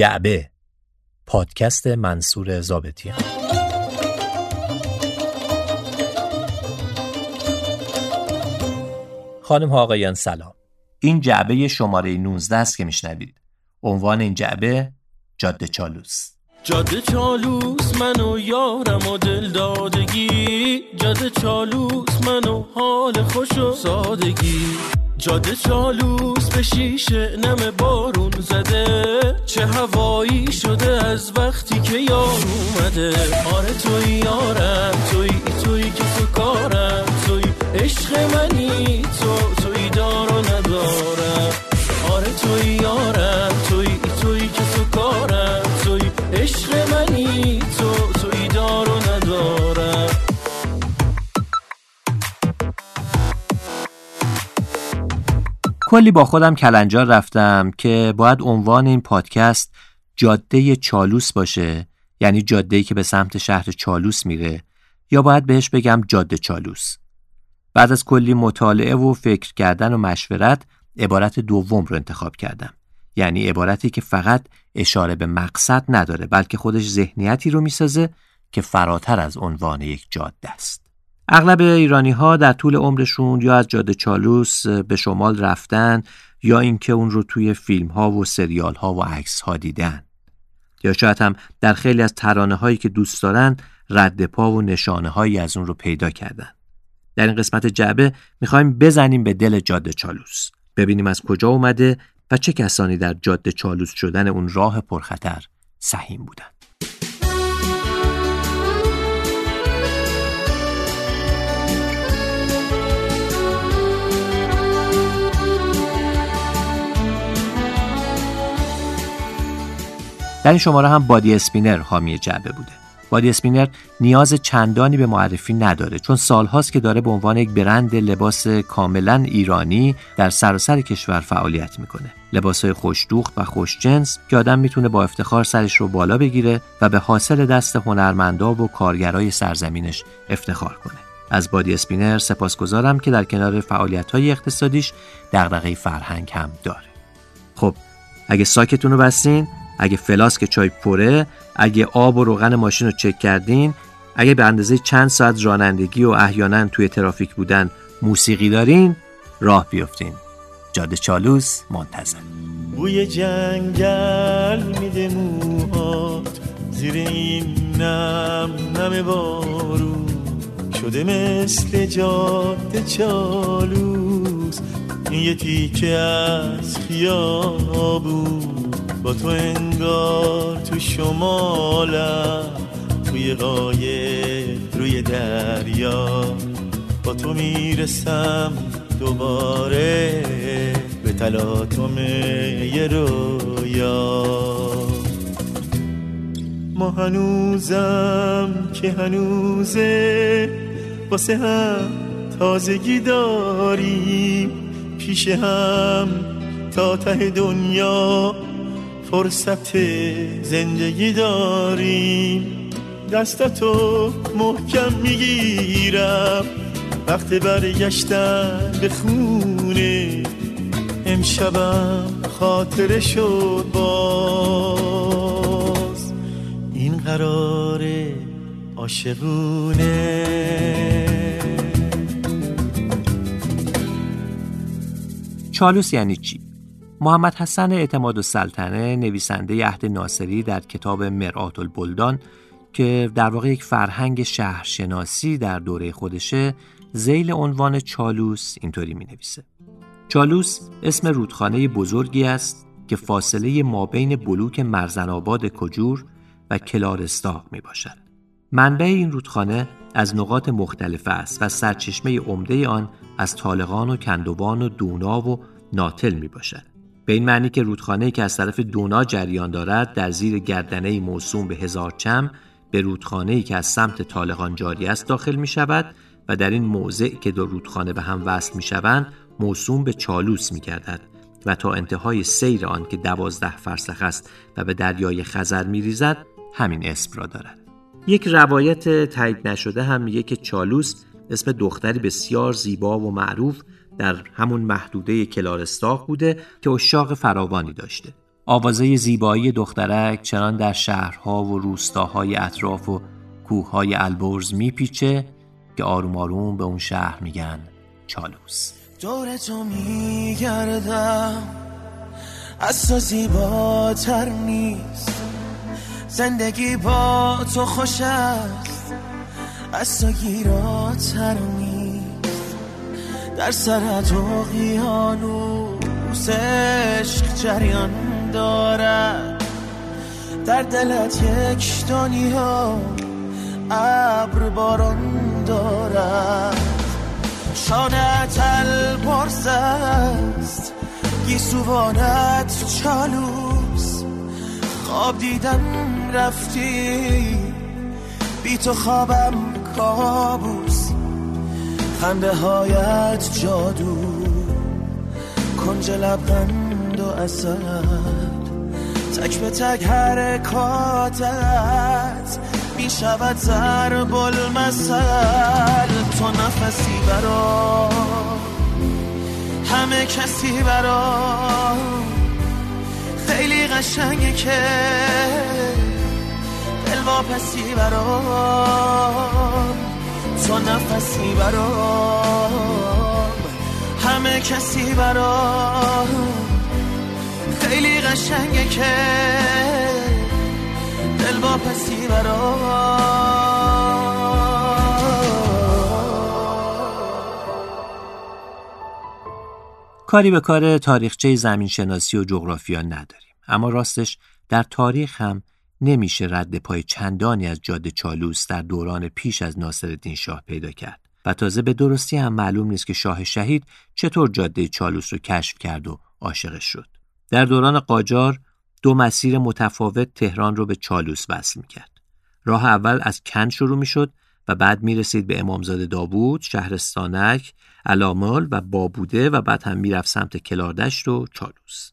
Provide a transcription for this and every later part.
جعبه. پادکست منصور زابطیان خانم ها آقایان سلام. این جعبه شماره 19 است که میشنوید. عنوان این جعبه جاده چالوس. جاده چالوس من و یارم و دل دادگی. جاده چالوس من و حال خوش و سادگی. جاده چالوس به شیشه نم بارون زده. چه هوایی شده از وقتی که یار اومده. آره توی یارم توی توی که تو کارم توی عشق منی تو توی دار و ندارم. آره توی یارم توی توی که تو کارم. کلی با خودم کلنجار رفتم که باید عنوان این پادکست جاده چالوس باشه یعنی جاده که به سمت شهر چالوس میره یا باید بهش بگم جاده چالوس. بعد از کلی مطالعه و فکر کردن و مشورت عبارت دوم رو انتخاب کردم. یعنی عبارتی که فقط اشاره به مقصد نداره بلکه خودش ذهنیتی رو می‌سازه که فراتر از عنوان یک جاده است. اغلب ایرانی ها در طول عمرشون یا از جاده چالوس به شمال رفتن یا اینکه اون رو توی فیلم ها و سریال ها و عکس ها دیدن. یا شاید هم در خیلی از ترانه هایی که دوست دارن رد پا و نشانه هایی از اون رو پیدا کردن. در این قسمت جعبه می‌خوایم بزنیم به دل جاده چالوس. ببینیم از کجا اومده و چه کسانی در جاده چالوس شدن اون راه پرخطر سهیم بودن. در این شماره هم Body Spinner حامی جعبه بوده. Body Spinner نیاز چندانی به معرفی نداره چون سالهاست که داره به عنوان یک برند لباس کاملا ایرانی در سراسر کشور فعالیت می‌کنه. لباسهای خوشدوخت و خوشجنس که آدم می‌تونه با افتخار سرش رو بالا بگیره و به حاصل دست هنرمندا و کارگرای سرزمینش افتخار کنه. از Body Spinner سپاسگزارم که در کنار فعالیت های اقتصادیش دغدغه فرهنگ هم داره. خب اگه ساکتون رو بستین اگه فلاسک چای پره اگه آب و روغن ماشین رو چک کردین اگه به اندازه چند ساعت رانندگی و احیانا توی ترافیک بودن موسیقی دارین راه بیفتین. جاده چالوس منتظر. بوی جنگل میده موهات زیر این نم نم بارون. شده مثل جاده چالوس. این یه تیکه از خیابون با تو انگار تو شمالم توی قایق روی دریا. با تو می‌رسم دوباره به تلاطم یه رویا. ما هنوزم که هنوزه واسه هم تازگی داریم پیش هم تا ته دنیا فرصت زندگی داریم. دستتو محکم می‌گیرم. وقت برگشتن به خونه. امشبم خاطره شد باز. این قرار عاشقونه. چالوس یعنی چی؟ محمد حسن اعتماد و سلطنه نویسنده عهد ناصری در کتاب مرآت البلدان که در واقع یک فرهنگ شهرشناسی در دوره خودشه زیل عنوان چالوس اینطوری می نویسه چالوس اسم رودخانه بزرگی است که فاصله مابین بلوک مرزنآباد کجور و کلارستاق می باشد منبع این رودخانه از نقاط مختلف است و سرچشمه عمده آن از طالقان و کندوان و دونا و ناتل می باشد به این معنی که رودخانه که از طرف دونا جریان دارد در زیر گردنه موسوم به هزار چم به رودخانه که از سمت طالقان جاری است داخل می شود و در این موضع که دو رودخانه به هم وصل می شوند موسوم به چالوس می گردد و تا انتهای سیر آن که دوازده فرسخ است و به دریای خزر می ریزد همین اسم را دارد. یک روایت تایید نشده هم میگه که چالوس اسم دختری بسیار زیبا و معروف در همون محدوده کلارستاق بوده که اشاق فراوانی داشته. آوازه زیبایی دخترک چنان در شهرها و روستاهای اطراف و کوههای البرز میپیچه که آروم آروم به اون شهر میگن چالوس. دور تو میگردم. از تو زیباتر نیست. زندگی با تو خوش است. از تو گیراتر نیست در سرت و قیانوس عشق جریان دارد. در دلت یک دنیا ابر باران دارد. شانت البرز است گیسوانت چالوس. خواب دیدم رفتی بی تو خوابم کابوس. خنده هایت جادو. کنج لبغند و اصد تک به تک حرکاتت. می شود ضرب المثل تو نفسی برا همه کسی برا خیلی قشنگه که دل واپسی برا تو نفسی برا همه کسی برا خیلی قشنگه که دل واپسی برا کاری به کار تاریخچه زمینشناسی و جغرافیا نداریم. اما راستش در تاریخ هم نمیشه رد پای چندانی از جاده چالوس در دوران پیش از ناصرالدین شاه پیدا کرد. و تازه به درستی هم معلوم نیست که شاه شهید چطور جاده چالوس رو کشف کرد و عاشقش شد. در دوران قاجار دو مسیر متفاوت تهران رو به چالوس وصل کرد راه اول از کند شروع می‌شد و بعد می رسید به امامزاده داوود، شهرستانک، علامال و بابوده و بعد هم می‌رفت سمت کلاردشت و چالوس.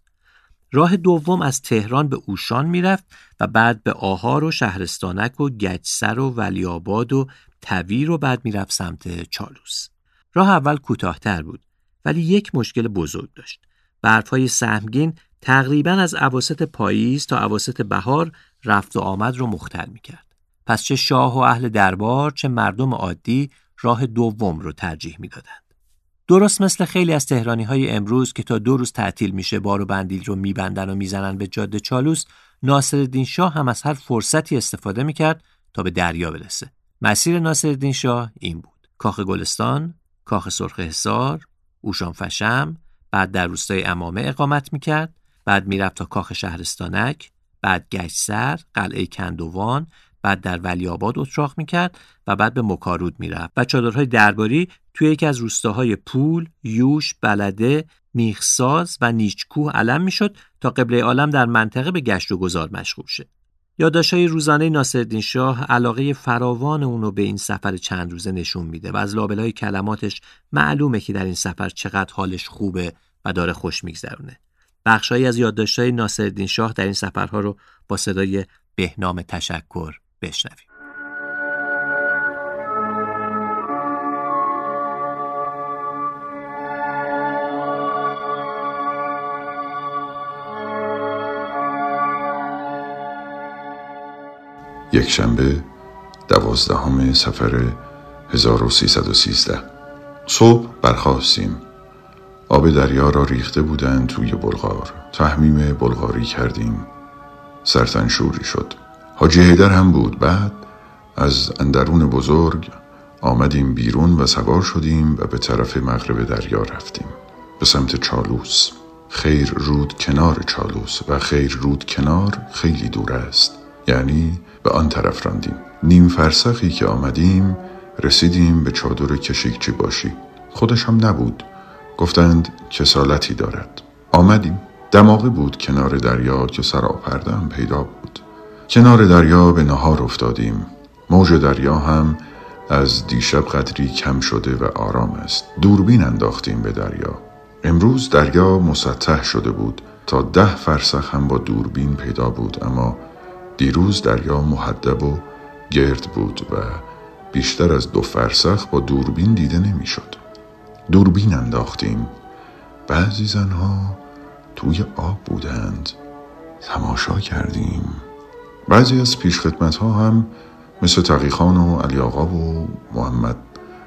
راه دوم از تهران به اوشان می‌رفت و بعد به آهار و شهرستانک و گجسر و ولیاباد و تویر و بعد می‌رفت سمت چالوس. راه اول کوتاهتر بود ولی یک مشکل بزرگ داشت. برفهای سهمگین تقریبا از عواسط پاییز تا عواسط بهار رفت و آمد رو مختل می‌کرد. پس چه شاه و اهل دربار چه مردم عادی راه دوم رو ترجیح می‌دادند. درست مثل خیلی از تهرانی های امروز که تا دو روز تعطیل میشه بار و بندیل رو میبندن و می‌زنن به جاده چالوس ناصرالدین شاه هم از هر فرصتی استفاده می‌کرد تا به دریا برسه. مسیر ناصرالدین شاه این بود. کاخ گلستان کاخ سرخ حصار اوشان فشم بعد در روستای امامه اقامت می‌کرد بعد می‌رفت تا کاخ شهرستانک بعد گشسر قلعه کندوان بعد در ولی آباد اتراق می‌کرد و بعد به مکارود می‌رفت. و چادرهای درباری توی یکی از روستاهای پول، یوش، بلده، میخساز و نیچکوه علم می‌شد تا قبله عالم در منطقه به گشت و گذار مشغول شه. یادداشت‌های روزانه ناصرالدین شاه علاقه فراوان اونو به این سفر چند روزه نشون میده و از لابلای کلماتش معلومه که در این سفر چقدر حالش خوبه و داره خوش میگذرونه. بخشهایی از یادداشت‌های ناصرالدین شاه در این سفرها رو با صدای بهنام تشکر بشنویم یک شنبه دوازدهم سفر 1313 صبح برخواستیم آب دریا را ریخته بودند توی بلغار. تحمیم بلغاری کردیم. سرتنشوری شد. حاجی هیدر هم بود. بعد از اندرون بزرگ آمدیم بیرون و سوار شدیم و به طرف مغرب دریا رفتیم. به سمت چالوس. خیر رود کنار چالوس و خیر رود کنار خیلی دور است. یعنی به آن طرف راندیم. نیم فرسخی که آمدیم رسیدیم به چادر کشیکچی باشی. خودش هم نبود. گفتند کسالتی دارد. آمدیم. دماغی بود کنار دریا که سراپردم پیدا بود. کنار دریا به نهار افتادیم. موج دریا هم از دیشب قدری کم شده و آرام است. دوربین انداختیم به دریا. امروز دریا مسطح شده بود. تا ده فرسخ هم با دوربین پیدا بود اما دیروز دریا محدب و گرد بود و بیشتر از دو فرسخ با دوربین دیده نمی‌شد. دوربین انداختیم. بعضی زنها توی آب بودند. تماشا کردیم. بعضی از پیشخدمت ها هم مثل تقیخان و علی آقا و محمد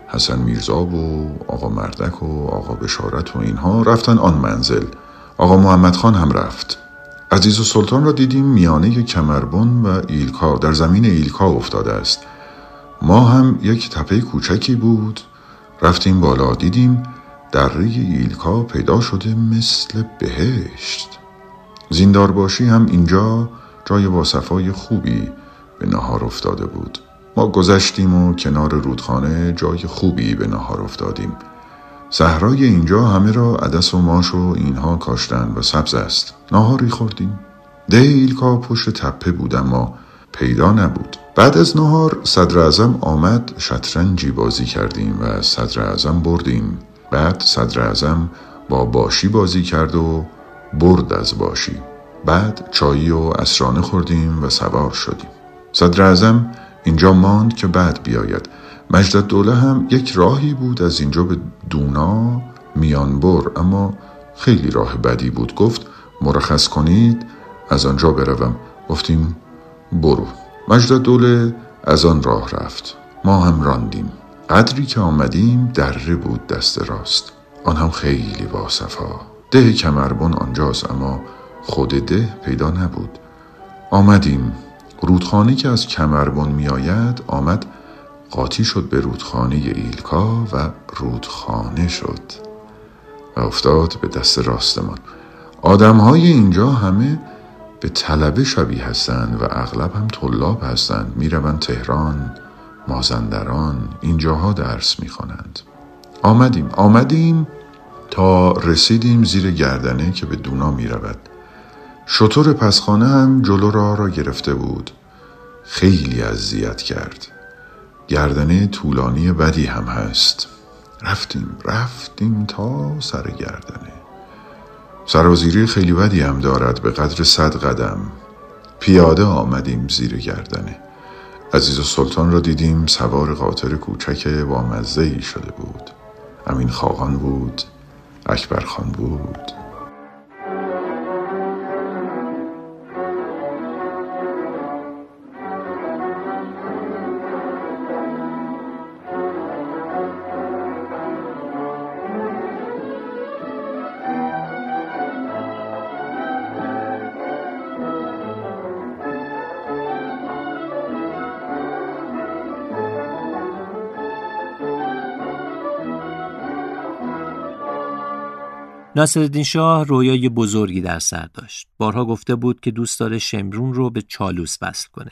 حسن میرزا و آقا مردک و آقا بشارت و اینها رفتن آن منزل. آقا محمد خان هم رفت. عزیز و سلطان را دیدیم میانه کمربن و ایلکا در زمین ایلکا افتاده است. ما هم یک تپه کوچکی بود. رفتیم بالا دیدیم دره ایلکا پیدا شده مثل بهشت. زیندار باشی هم اینجا جای با صفای خوبی به نهار افتاده بود. ما گذشتیم و کنار رودخانه جای خوبی به نهار افتادیم. صحرای اینجا همه را عدس و ماش و اینها کاشتن و سبز است. ناهاری خوردیم. ده ایلکا پشت تپه بود اما پیدا نبود. بعد از نهار صدر ازم آمد شطرنجی بازی کردیم و صدر ازم بردیم. بعد صدر ازم با باشی بازی کرد و برد از باشی. بعد چایی و اسرانه خوردیم و سوار شدیم. صدر ازم اینجا ماند که بعد بیاید. مجدد دوله هم یک راهی بود از اینجا به دونا میانبر اما خیلی راه بدی بود. گفت مرخص کنید از آنجا بروم. گفتیم برو. مجدد دوله از آن راه رفت. ما هم راندیم. قدری که آمدیم دره بود دست راست. آن هم خیلی باصفا. ده کمربن آنجاست اما خود ده پیدا نبود. آمدیم. رودخانه که از کمربن میآید آمد قاطی شد به رودخانه ایلکا و رودخانه شد و افتاد به دست راستمان آدم های اینجا همه به طلبه شبیه هستند و اغلب هم طلاب هستند می‌روند تهران مازندران اینجاها درس می‌خوانند آمدیم آمدیم تا رسیدیم زیر گردنه که به دونا می رود. شطور پسخانه هم جلو را را گرفته بود. خیلی اذیت کرد. گردنه طولانی بدی هم هست. رفتیم رفتیم تا سر گردنه. سرازیری خیلی بدی هم دارد به قدر صد قدم. پیاده آمدیم زیر گردنه. عزیز و سلطان را دیدیم سوار قاطر کوچک با مزه ای شده بود. امین خاقان بود اکبر خان بود ناصرالدین شاه رویای بزرگی در سر داشت. بارها گفته بود که دوست داره شمرون رو به چالوس وصل کنه.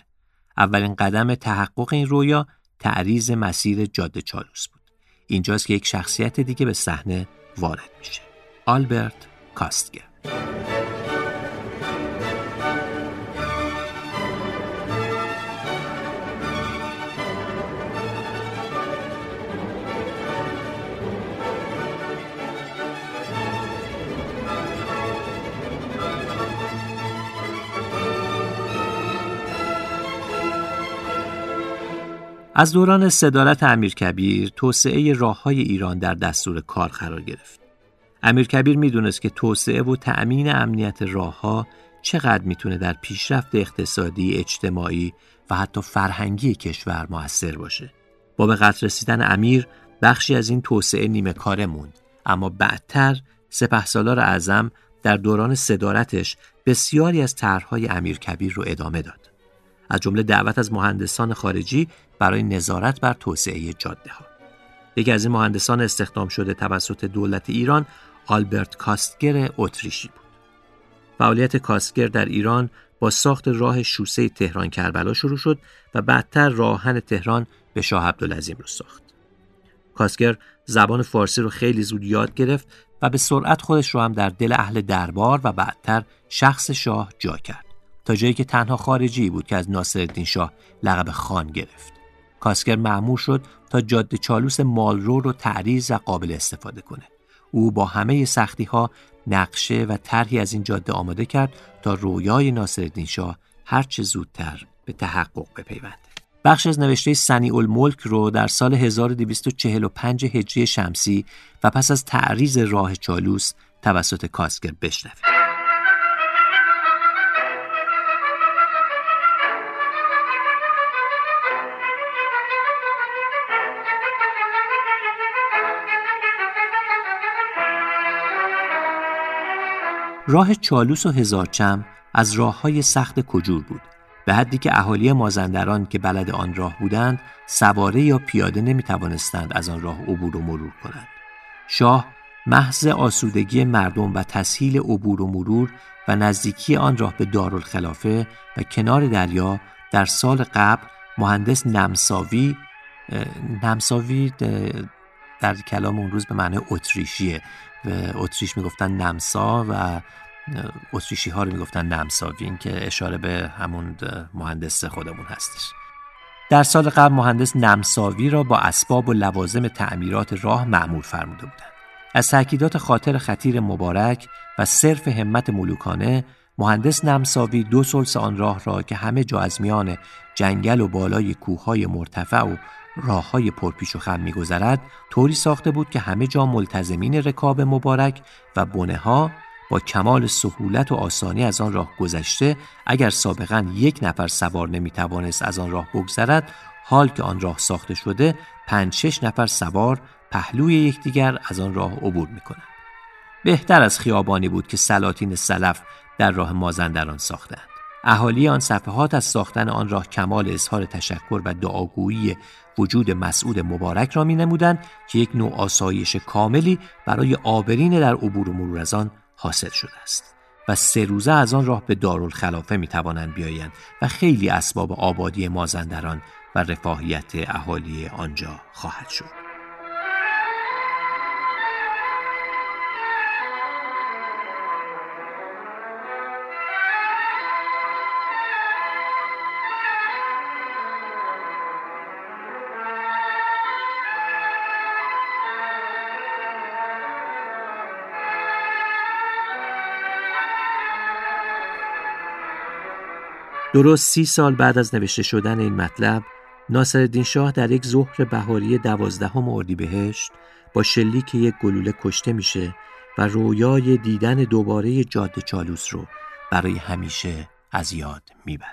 اولین قدم تحقق این رویا تعریض مسیر جاده چالوس بود. اینجاست که یک شخصیت دیگه به صحنه وارد میشه. آلبرت کاستگر از دوران صدارت امیرکبیر توسعه راه های ایران در دستور کار قرار گرفت. امیرکبیر می‌دونست که توسعه و تأمین امنیت راه ها چقدر می‌تونه در پیشرفت اقتصادی، اجتماعی و حتی فرهنگی کشور موثر باشه. با به قطر رسیدن امیر بخشی از این توسعه نیمه کاره موند اما بعدتر سپهسالار اعظم در دوران صدارتش بسیاری از طرحهای امیرکبیر رو ادامه داد. از جمله دعوت از مهندسان خارجی برای نظارت بر توسعه جاده ها. یکی از این مهندسان استخدام شده توسط دولت ایران آلبرت کاستگر اتریشی بود. فعالیت کاستگر در ایران با ساخت راه شوسه تهران کربلا شروع شد و بعدتر راهن تهران به شاه عبدالعظیم رو ساخت. کاسگر زبان فارسی رو خیلی زود یاد گرفت و به سرعت خودش رو هم در دل اهل دربار و بعدتر شخص شاه جا کرد. تا جایی که تنها خارجی بود که از ناصرالدین شاه لقب خان گرفت. کاسگر معمور شد تا جاده چالوس مالرو رو تعریض و قابل استفاده کنه. او با همه سختی ها نقشه و طرحی از این جاده آماده کرد تا رویای ناصرالدین شاه هرچه زودتر به تحقق بپیونده. بخش از نوشته سنی الملک رو در سال 1245 هجری شمسی و پس از تعریض راه چالوس توسط کاسگر بشنوید. راه چالوس و هزارچم از راه های سخت کجور بود. به حدی که اهالی مازندران که بلد آن راه بودند سواره یا پیاده نمی توانستند از آن راه عبور و مرور کنند. شاه محض آسودگی مردم و تسهیل عبور و مرور و نزدیکی آن راه به دارالخلافه و کنار دریا در سال قبل مهندس نمساوی نمساوی در کلام اون روز به معنی اتریشیه. و اتریش می‌گفتن نمسا و اتریشی ها رو می‌گفتن نمساوی که اشاره به همون مهندس خودمون هستش. در سال قبل مهندس نمساوی را با اسباب و لوازم تعمیرات راه معمول فرموده بودند. از تأکیدات خاطر خطیر مبارک و صرف همت ملوکانه مهندس نمساوی دو سلس آن راه را که همه جا از میان جنگل و بالای کوههای مرتفع و راه های پرپیش و خم میگذرد طوری ساخته بود که همه جا ملتزمین رکاب مبارک و بنه ها با کمال سهولت و آسانی از آن راه گذشته اگر سابقا یک نفر سوار نمی توانست از آن راه بگذرد حال که آن راه ساخته شده پنج شش نفر سوار پهلوی یکدیگر از آن راه عبور می کنند. بهتر از خیابانی بود که سلاطین سلف در راه مازندران ساختند. اهالی آن صفحات از ساختن آن راه کمال اظهار تشکر و دعاگویی وجود مسعود مبارک را می نمودند که یک نوع آسایش کاملی برای آبرین در عبور و مرور حاصل شده است و سه روزه از آن راه به دارالخلافه می توانند بیایند و خیلی اسباب آبادی مازندران و رفاهیت اهالی آنجا خواهد شد. درست سی سال بعد از نوشته شدن این مطلب ناصرالدین شاه در یک ظهر بهاری دوازدهم اردیبهشت با شلیک یک گلوله کشته میشه و رویای دیدن دوباره جاده چالوس رو برای همیشه از یاد می‌بره.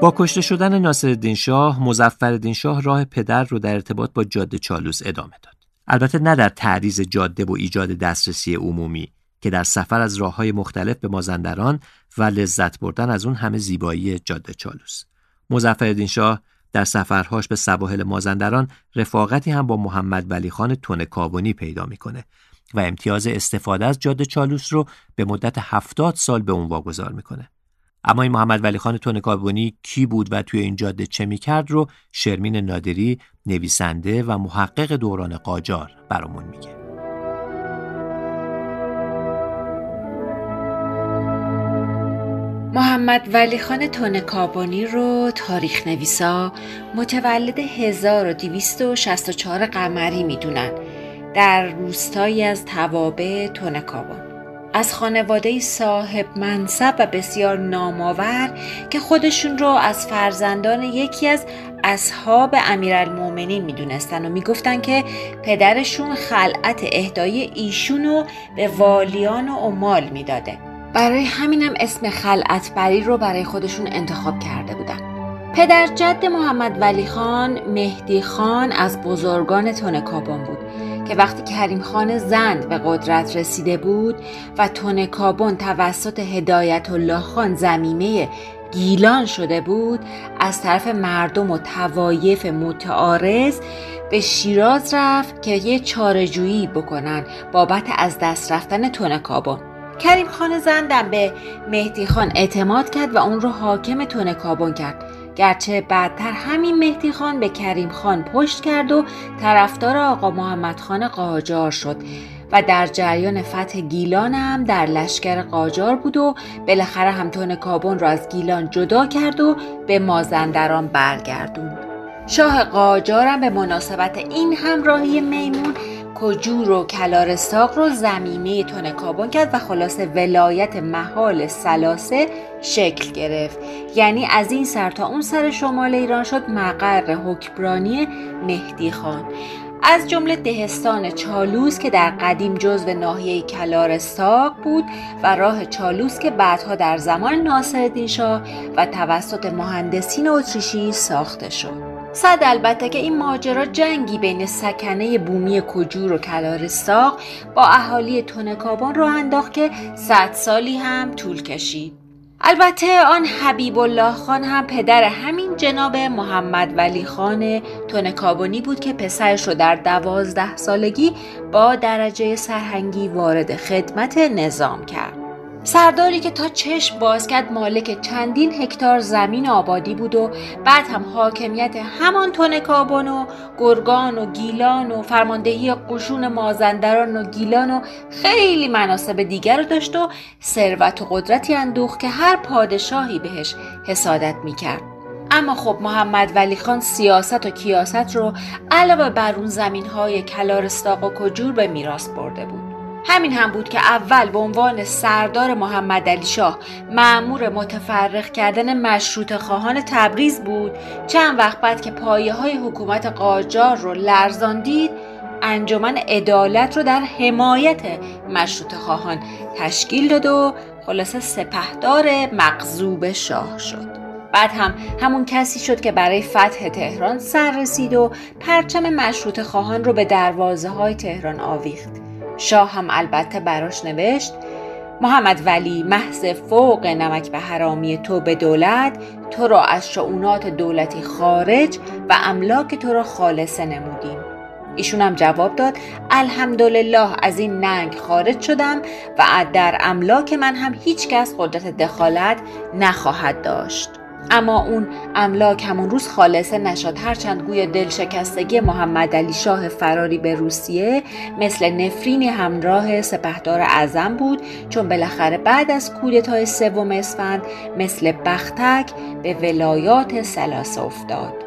با کشته شدن ناصرالدین شاه مظفرالدین شاه راه پدر رو در ارتباط با جاده چالوس ادامه داد. البته نه در تعریض جاده و ایجاد دسترسی عمومی که در سفر از راه های مختلف به مازندران و لذت بردن از اون همه زیبایی جاده چالوس. مظفرالدین شاه در سفرهاش به سواحل مازندران رفاقتی هم با محمد ولی خان تون پیدا می‌کنه و امتیاز استفاده از جاده چالوس رو به مدت هفتاد سال به اون واگذار می‌کنه. اما این محمد ولی خان تونکابونی کی بود و توی این جاده چه می‌کرد رو شرمین نادری نویسنده و محقق دوران قاجار برامون میگه. محمد ولی خان تونکابونی رو تاریخ نویسا متولد 1264 قمری می‌دونن. در روستایی از توابه تونکابون از خانواده صاحب منصب و بسیار نامآور که خودشون رو از فرزندان یکی از اصحاب امیرالمؤمنین می‌دونستن و می‌گفتن که پدرشون خلعت اهدای ایشون رو به والیان و عمال می‌داده. برای همینم اسم خلعت بری رو برای خودشون انتخاب کرده بودن. پدر جد محمد ولی خان مهدی خان از بزرگان تونکابان بود. که وقتی کریم خان زند به قدرت رسیده بود و تون کابون توسط هدایت الله خان زمینه گیلان شده بود از طرف مردم و توایف متعارض به شیراز رفت که یه چارجویی بکنن بابت از دست رفتن تون کابون کریم خان زندم به مهدی خان اعتماد کرد و اون رو حاکم تون کابون کرد. گرچه بعدتر همین مهدی خان به کریم خان پشت کرد و طرفدار آقا محمد خان قاجار شد و در جریان فتح گیلان هم در لشکر قاجار بود و بالاخره همتون کابون را از گیلان جدا کرد و به مازندران برگردوند. شاه قاجارم به مناسبت این همراهی میمون کجور و کلارستاق رو زمینه تون کرد و خلاص ولایت محال سلاسه شکل گرفت. یعنی از این سر تا اون سر شمال ایران شد مقر حکمرانی مهدی خان. از جمله دهستان چالوس که در قدیم جزو ناحیه کلارستاق بود و راه چالوس که بعدها در زمان ناصرالدین شاه و توسط مهندسین اتریشی ساخته شد. صد البته که این ماجرا جنگی بین سکنه بومی کجور و کلارستاق با اهالی تونکابان رو انداخت که صد سالی هم طول کشید البته آن حبیب الله خان هم پدر همین جناب محمد ولی خان تونکابانی بود که پسرش رو در دوازده سالگی با درجه سرهنگی وارد خدمت نظام کرد. سرداری که تا چشم باز کرد مالک چندین هکتار زمین آبادی بود و بعد هم حاکمیت همان تونکابان و گرگان و گیلان و فرماندهی قشون مازندران و گیلان و خیلی مناسب دیگر رو داشت و ثروت و قدرتی اندوخت که هر پادشاهی بهش حسادت می‌کرد. اما خب محمد ولی خان سیاست و کیاست رو علاوه بر اون زمین های کلارستاق و کجور به میراث برده بود. همین هم بود که اول به عنوان سردار محمد علی شاه معمور متفرق کردن مشروط خواهان تبریز بود چند وقت بعد که پایه های حکومت قاجار رو لرزاندید انجمن عدالت رو در حمایت مشروط خواهان تشکیل داد و خلاصه سپهدار مغزوب شاه شد. بعد هم همون کسی شد که برای فتح تهران سر رسید و پرچم مشروط خواهان رو به دروازه های تهران آویخت. شاه هم البته براش نوشت محمد ولی محض فوق نمک به حرامی تو به دولت تو را از شعونات دولتی خارج و املاک تو را خالصه نمودیم. ایشون هم جواب داد الحمدلله از این ننگ خارج شدم و در املاک من هم هیچ کس قدرت دخالت نخواهد داشت. اما اون املاک همون روز خالصه نشد. هرچند گوی دلشکستگی محمد علی شاه فراری به روسیه مثل نفرین همراه سپهدار اعظم بود چون بالاخره بعد از کودتای سوم اسفند مثل بختک به ولایات سلاسه افتاد.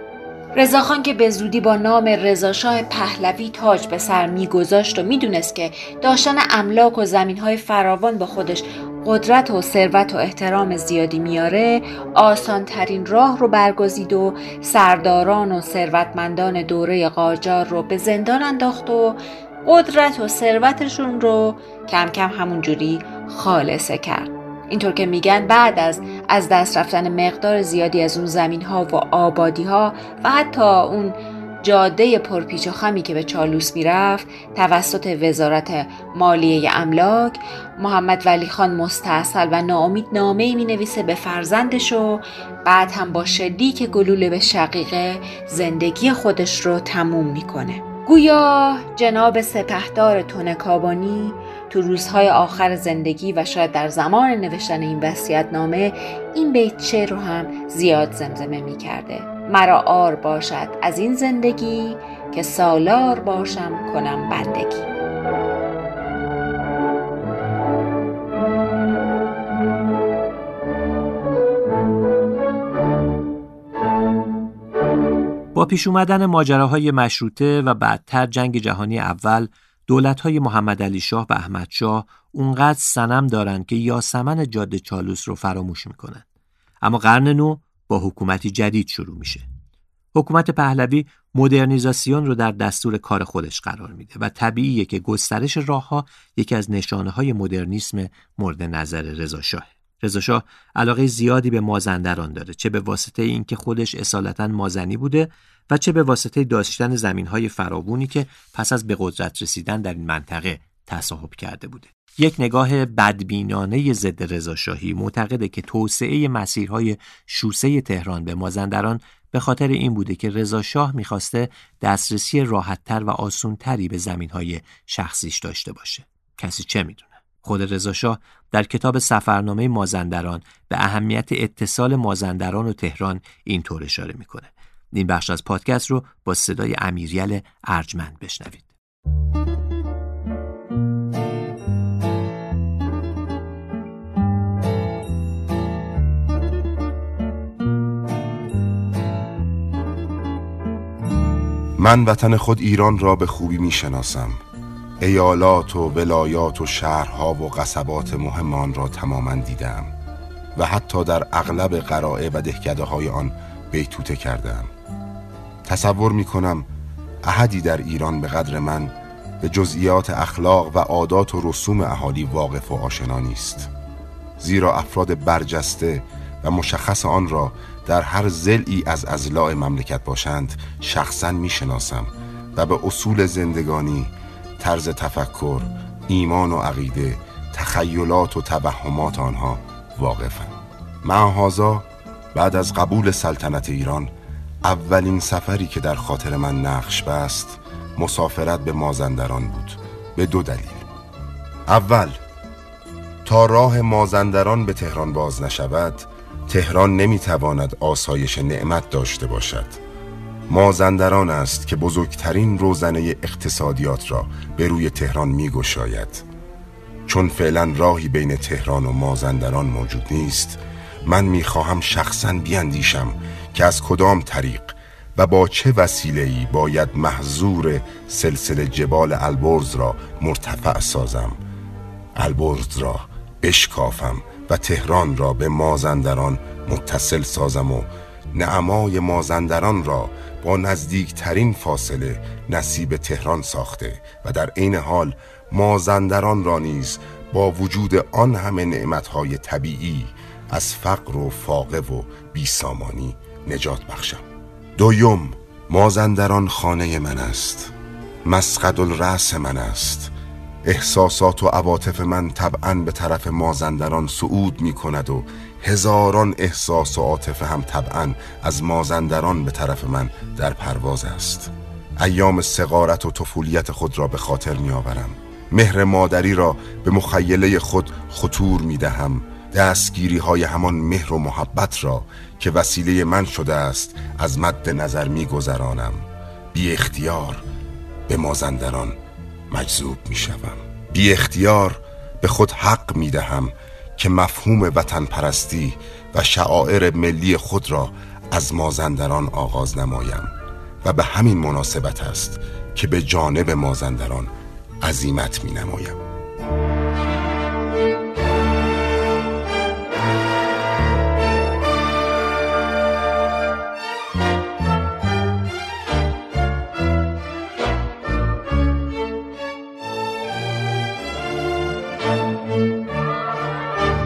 رضاخان که به زودی با نام رضاشاه پهلوی تاج به سر میگذاشت و می‌دونست که داشتن املاک و زمینهای فراوان به خودش قدرت و ثروت و احترام زیادی میاره آسان ترین راه رو برگزید و سرداران و ثروتمندان دوره قاجار رو به زندان انداخت و قدرت و ثروتشون رو کم کم همونجوری خالصه کرد. اینطور که میگن بعد از از دست رفتن مقدار زیادی از اون زمین ها و آبادی ها و حتی اون جاده پرپیچ و خمی که به چالوس می‌رفت توسط وزارت مالیه املاک محمد ولی خان مستاصل و ناامید نامه می نویسه به فرزندش و بعد هم با که گلوله به شقیقه زندگی خودش رو تموم می‌کنه. گویا جناب سپهدار تونکابانی تو روزهای آخر زندگی و شاید در زمان نوشتن این وصیت نامه این بیت رو هم زیاد زمزمه می کرده. مرا آر باشد از این زندگی که سالار باشم کنم بندگی با پیش اومدن ماجراهای مشروطه و بعدتر جنگ جهانی اول دولت‌های محمد علی شاه و احمد شاه اونقدر سنم دارند که یاسمن جاده چالوس رو فراموش می‌کنن. اما قرن نو با حکومتی جدید شروع میشه. حکومت پهلوی مدرنیزاسیون رو در دستور کار خودش قرار میده و طبیعیه که گسترش راهها یکی از نشانه های مدرنیسم مورد نظر رضا شاه. رضا شاه علاقه زیادی به مازندران داره چه به واسطه اینکه خودش اصالتا مازنی بوده و چه به واسطه داشتن زمین های فراوونی که پس از به قدرت رسیدن در این منطقه تصاحب کرده بوده. یک نگاه بدبینانه ضد رضاشاهی معتقده که توسعه مسیرهای شوسه تهران به مازندران به خاطر این بوده که رضا شاه می‌خواسته دسترسی راحتتر و آسونتری به زمینهای شخصیش داشته باشه. کسی چه می‌دونه؟ خود رضا شاه در کتاب سفرنامه مازندران به اهمیت اتصال مازندران و تهران اینطور اشاره می‌کنه. این بخش از پادکست رو با صدای امیریل ارجمند بشنوید. من وطن خود ایران را به خوبی می شناسم ایالات و ولایات و شهرها و قصبات مهم آن را تماما دیدم و حتی در اغلب قرائه و دهکده های آن بیتوته کردم. تصور می کنم احدی در ایران به قدر من به جزئیات اخلاق و عادات و رسوم اهالی واقف و آشنا نیست. زیرا افراد برجسته و مشخص آن را در هر زلی از ازلاع مملکت باشند شخصا می‌شناسم و به اصول زندگانی طرز تفکر ایمان و عقیده تخیلات و توهمات آنها واقفم معهازا بعد از قبول سلطنت ایران اولین سفری که در خاطر من نقش بست مسافرت به مازندران بود به دو دلیل. اول تا راه مازندران به تهران باز نشود تهران نمی‌تواند آسایش نعمت داشته باشد. مازندران است که بزرگترین روزنه اقتصادیات را به روی تهران میگشاید. چون فعلا راهی بین تهران و مازندران موجود نیست من می‌خواهم شخصا بیاندیشم که از کدام طریق و با چه وسیله ای باید محضور سلسله جبال البرز را مرتفع سازم. البرز را بشکافم و تهران را به مازندران متصل سازم و نعمای مازندران را با نزدیکترین فاصله نصیب تهران ساخته و در عین حال مازندران را نیز با وجود آن همه نعمتهای طبیعی از فقر و فاقه و بیسامانی نجات بخشم. دویم مازندران خانه من است. مسقد الرأس من است. احساسات و عواطف من طبعا به طرف مازندران صعود می کند و هزاران احساس و عاطفه هم طبعا از مازندران به طرف من در پرواز است. ایام سقارت و طفولیت خود را به خاطر می آورم مهر مادری را به مخیله خود خطور می دهم دستگیری های همان مهر و محبت را که وسیله من شده است از مد نظر می گذرانم بی اختیار به مازندران مجذوب می شوم بی اختیار به خود حق می دهم که مفهوم وطن پرستی و شعائر ملی خود را از مازندران آغاز نمایم و به همین مناسبت است که به جانب مازندران عظیمت می نمایم.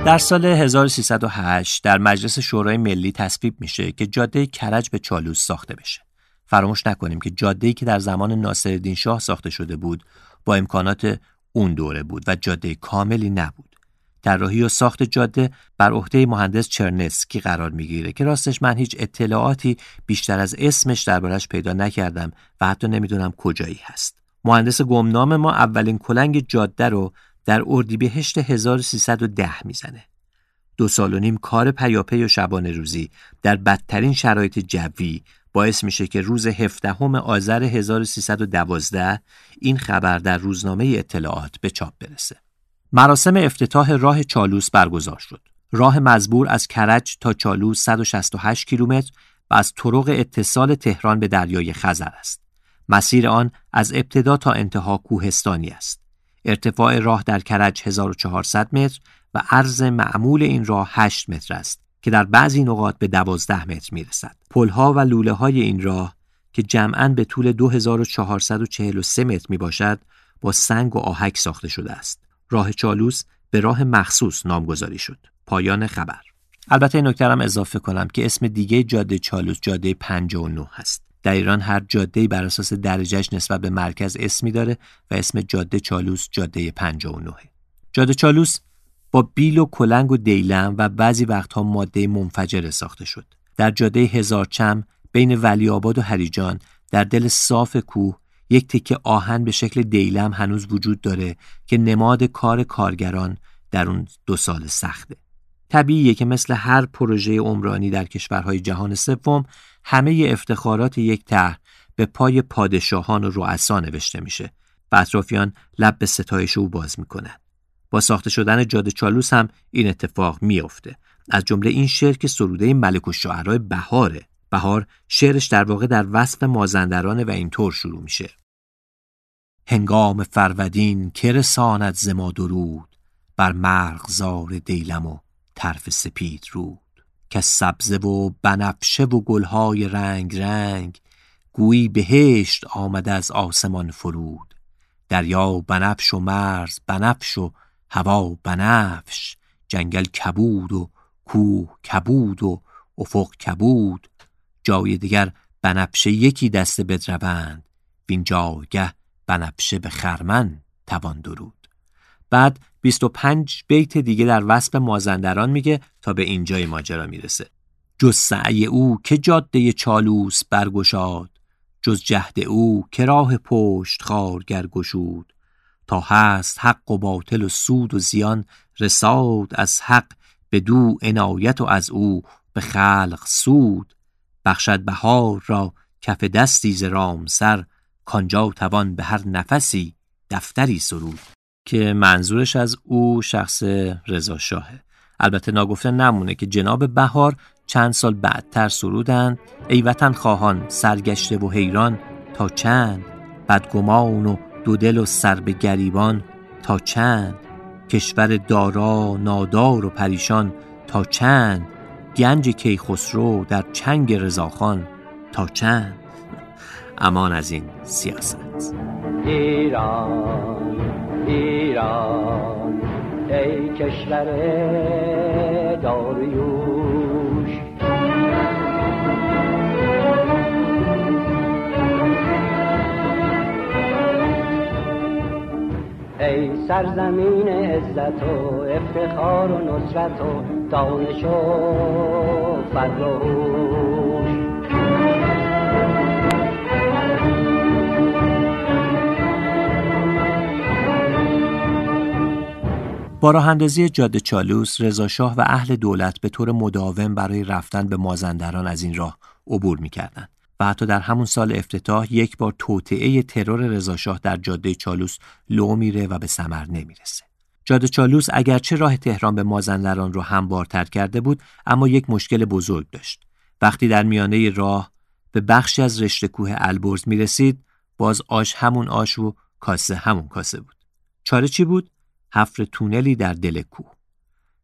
در سال 1308 در مجلس شورای ملی تصویب میشه که جاده کرج به چالوس ساخته بشه. فراموش نکنیم که جاده‌ای که در زمان ناصرالدین شاه ساخته شده بود با امکانات اون دوره بود و جاده کاملی نبود. طراحی و ساخت جاده بر عهده مهندس چرنسکی قرار می‌گیره که راستش من هیچ اطلاعاتی بیشتر از اسمش دربارش پیدا نکردم و حتی نمی‌دونم کجایی هست. مهندس گمنام ما اولین کلنگ جاده رو در اردیبهشت 1310 می‌زنه. دو سال و نیم کار پیاپی و شبانه روزی در بدترین شرایط جوی باعث میشه که روز 17 آذر 1312 این خبر در روزنامه اطلاعات به چاپ برسه. مراسم افتتاح راه چالوس برگزار شد. راه مزبور از کرج تا چالوس 168 کیلومتر و از طرق اتصال تهران به دریای خزر است. مسیر آن از ابتدا تا انتها کوهستانی است. ارتفاع راه در کرج 1400 متر و عرض معمول این راه 8 متر است که در بعضی نقاط به 12 متر می رسد. پلها و لوله های این راه که جمعاً به طول 2443 متر می باشد با سنگ و آهک ساخته شده است. راه چالوس به راه مخصوص نامگذاری شد. پایان خبر. البته این نکترم اضافه کنم که اسم دیگه جاده چالوس جاده 59 هست. در ایران هر جاده بر اساس درجهش نسبت به مرکز اسمی داره و اسم جاده چالوس جاده 59 جاده چالوس با بیل و کلنگ و دیلم و بعضی وقتها ماده منفجره ساخته شد. در جاده هزارچم بین ولی آباد و هریجان در دل صاف کوه یک تکه آهن به شکل دیلم هنوز وجود داره که نماد کار کارگران در اون دو سال سخته. طبیعیه که مثل هر پروژه عمرانی در کشورهای جهان سوم همه افتخارات یک طرح به پای پادشاهان و رؤسا نوشته میشه و اطرافیان لب به ستایش او باز می‌کنن. با ساخته شدن جاده چالوس هم این اتفاق میافته. از جمله این شعر که سروده ملک و شعرهای بهاره. بهار شعرش در واقع در وصف مازندرانه و اینطور شروع میشه. هنگام فرودین که رساند زما درود بر مرغزار دیلم و طرف سپید رود. که سبزه و بنفشه و گلهای رنگ رنگ گویی بهشت آمده از آسمان فرود. دریا بنفش و مرز بنفش و هوا بنفش جنگل کبود و کوه کبود و افق کبود. جای دیگر بنفشه یکی دست بدروند وین جایگه بنفشه به خرمن توان درود. بعد 25 بیت دیگه در وصف مازندران میگه تا به اینجای ماجرا می‌رسه. جز سعی او که جاده چالوس برگشاد جز جهد او که راه پشت خارگر گشود. تا هست حق و باطل و سود و زیان رساد از حق به دو عنایت و از او به خلق سود. بخشد بهار را کف دستی ز سر کانجا توان به هر نفسی دفتری سرود. که منظورش از او شخص رضا شاهه البته ناگفته نمونه که جناب بهار چند سال بعدتر سرودند ای وطن خواهان سرگشته و حیران تا چند؟ بدگمان و دو دل و سر به گریبان تا چند؟ کشور دارا نادار و پریشان تا چند؟ گنج کیخسرو در چنگ رضاخان تا چند؟ امان از این سیاست. ایران. ایران ای کشور داریوش. ای سرزمین عزت و افتخار و نصرت و دانش و فروش با راه اندازی جاده چالوس، رضاشاه و اهل دولت به طور مداوم برای رفتن به مازندران از این راه عبور می‌کردند و حتی در همون سال افتتاح یک بار توطعه ترور رضاشاه در جاده چالوس لو میره و به ثمر نمی‌رسه. جاده چالوس اگرچه راه تهران به مازندران رو هموارتر کرده بود اما یک مشکل بزرگ داشت. وقتی در میانه راه به بخشی از رشته کوه البرز می رسید باز آش همون آش و کاسه همون کاسه بود. چاره چی بود؟ حفر تونلی در دل کوه.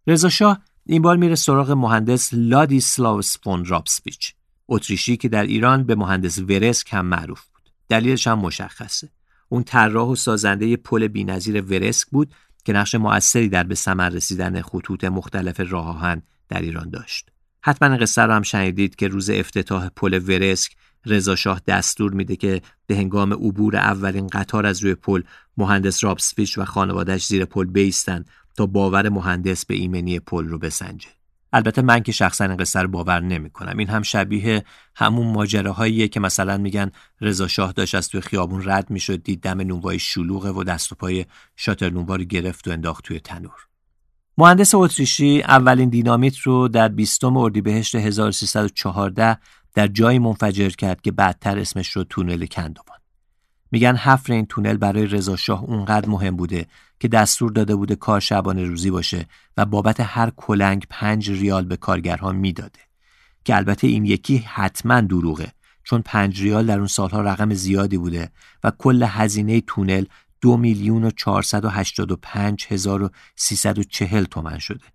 رضا شاه این بار میره سراغ مهندس لادیسلاوس فون رابتسویچ اتریشی که در ایران به مهندس ورسک هم معروف بود. دلیلش هم مشخصه. اون طراح و سازنده پل بی‌نظیر ورسک بود که نقش موثری در به ثمر رسیدن خطوط مختلف راه آهن در ایران داشت. حتما قصه رو هم شنیدید که روز افتتاح پل ورسک رضا شاه دستور میده که به هنگام عبور اولین قطار از روی پل مهندس رابسفیچ و خانوادهش زیر پل بیستن تا باور مهندس به ایمنی پل رو بسنجه. البته من که شخصا این قصه رو باور نمی کنم. این هم شبیه همون ماجراهاییه که مثلا میگن رضا شاه داشت از توی خیابون رد می‌شد دید دم نونوای شلوغه و دست و پای شاتر نونوا رو گرفت و انداخت توی تنور. مهندس اتریشی اولین دینامیت رو در 20 اردیبهشت 1314 در جایی منفجر کرد که بعدتر اسمش رو تونل کندوان. میگن حفر این تونل برای رضا شاه اونقدر مهم بوده که دستور داده بوده کار شبانه روزی باشه و بابت هر کلنگ پنج ریال به کارگرها می‌داده که البته این یکی حتما دروغه چون پنج ریال در اون سالها رقم زیادی بوده و کل هزینه تونل دو میلیون و چهارصد و هشتاد و پنج هزار و سیصد و چهل تومن شده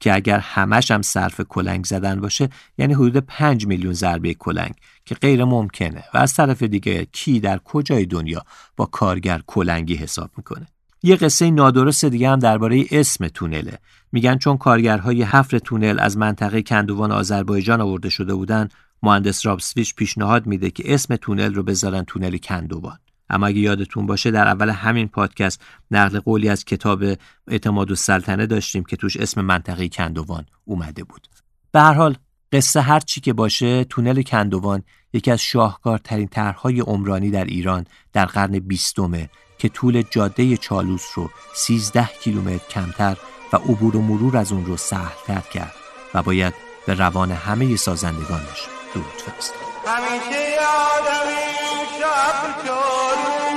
که اگر همش هم صرف کلنگ زدن باشه یعنی حدود 5 میلیون ضربه کلنگ که غیر ممکنه. و از طرف دیگه کی در کجای دنیا با کارگر کلنگی حساب می‌کنه؟ یه قصه نادرست دیگه هم درباره اسم تونله. میگن چون کارگرهای حفر تونل از منطقه کندوان آذربایجان آورده شده بودن مهندس رابسویچ پیشنهاد میده که اسم تونل رو بذارن تونل کندوان. اما اگه یادتون باشه در اول همین پادکست نقل قولی از کتاب اعتماد و سلطنه داشتیم که توش اسم منطقه کندوان اومده بود به هر حال قصه هر چی که باشه تونل کندوان یکی از شاهکارترین طرحهای عمرانی در ایران در قرن بیستمه که طول جاده چالوس رو 13 کیلومتر کمتر و عبور و مرور از اون رو سهلتر کرد و باید به روان همه سازندگانش درود فرستاد. همیشه یادم این شب چون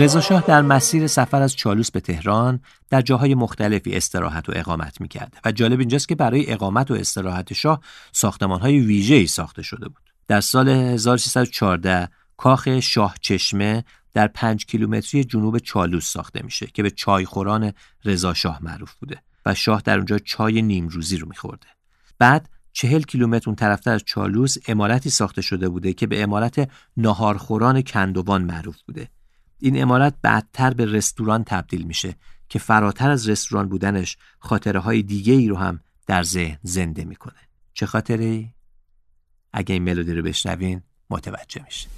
رضا در مسیر سفر از چالوس به تهران در جاهای مختلفی استراحت و اقامت می‌کرده و جالب اینجاست که برای اقامت و استراحت شاه ساختمانهای ویژه‌ای ساخته شده بود. در سال 1314 کاخ شاه چشمه در پنج کیلومتری جنوب چالوس ساخته میشه که به چایخوران رضا شاه معروف بوده و شاه در اونجا چای نیمروزی رو میخورده. بعد چهل کیلومتر اون طرفتر از چالوس امارتی ساخته شده بوده که به امارت ناهارخوران کندوان معروف بوده این امارت بعدتر به رستوران تبدیل میشه که فراتر از رستوران بودنش خاطره های دیگه ای رو هم در ذهن زنده می‌کنه چه خاطره ای؟ اگه این ملودی رو بشنوین متوجه میشه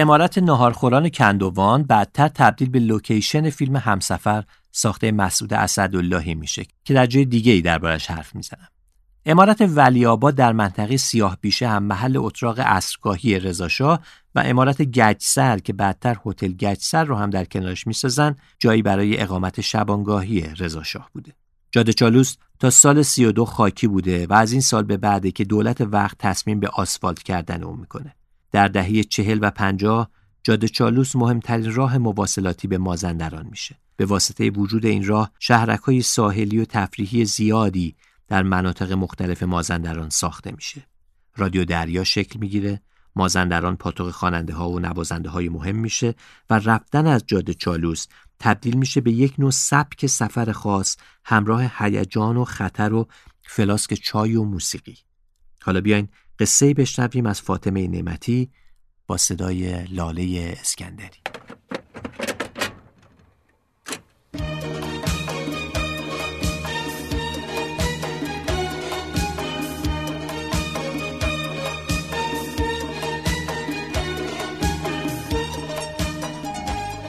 امارت ناهارخوران کندوان بعدتر تبدیل به لوکیشن فیلم همسفر ساخته مسعود اسداللهی میشه که در جای دیگه ای دربارش حرف می‌زنم. امارت ولیاباد در منطقه سیاه بیشه هم محل اتراق اصرگاهی رضاشاه و امارت گجسر که بعدتر هتل گجسر رو هم در کنارش می‌سازن جایی برای اقامت شبانگاهی رضاشاه بوده. جاده چالوس تا سال 32 خاکی بوده و از این سال به بعده که دولت وقت تصمیم به آسفالت کردن اون می‌کنه. در دهه چهل و پنجاه جاده چالوس مهمترین راه مواصلاتی به مازندران میشه. به واسطه وجود این راه شهرک های ساحلی و تفریحی زیادی در مناطق مختلف مازندران ساخته میشه. رادیو دریا شکل می‌گیره، مازندران پاتوق خواننده ها و نوازنده های مهم میشه و رفتن از جاده چالوس تبدیل میشه به یک نوع سبک سفر خاص همراه هیجان و خطر و فلاسک چای و موسیقی. حالا بیاین قصه بشنویم از فاطمه نعمتی با صدای لاله اسکندری.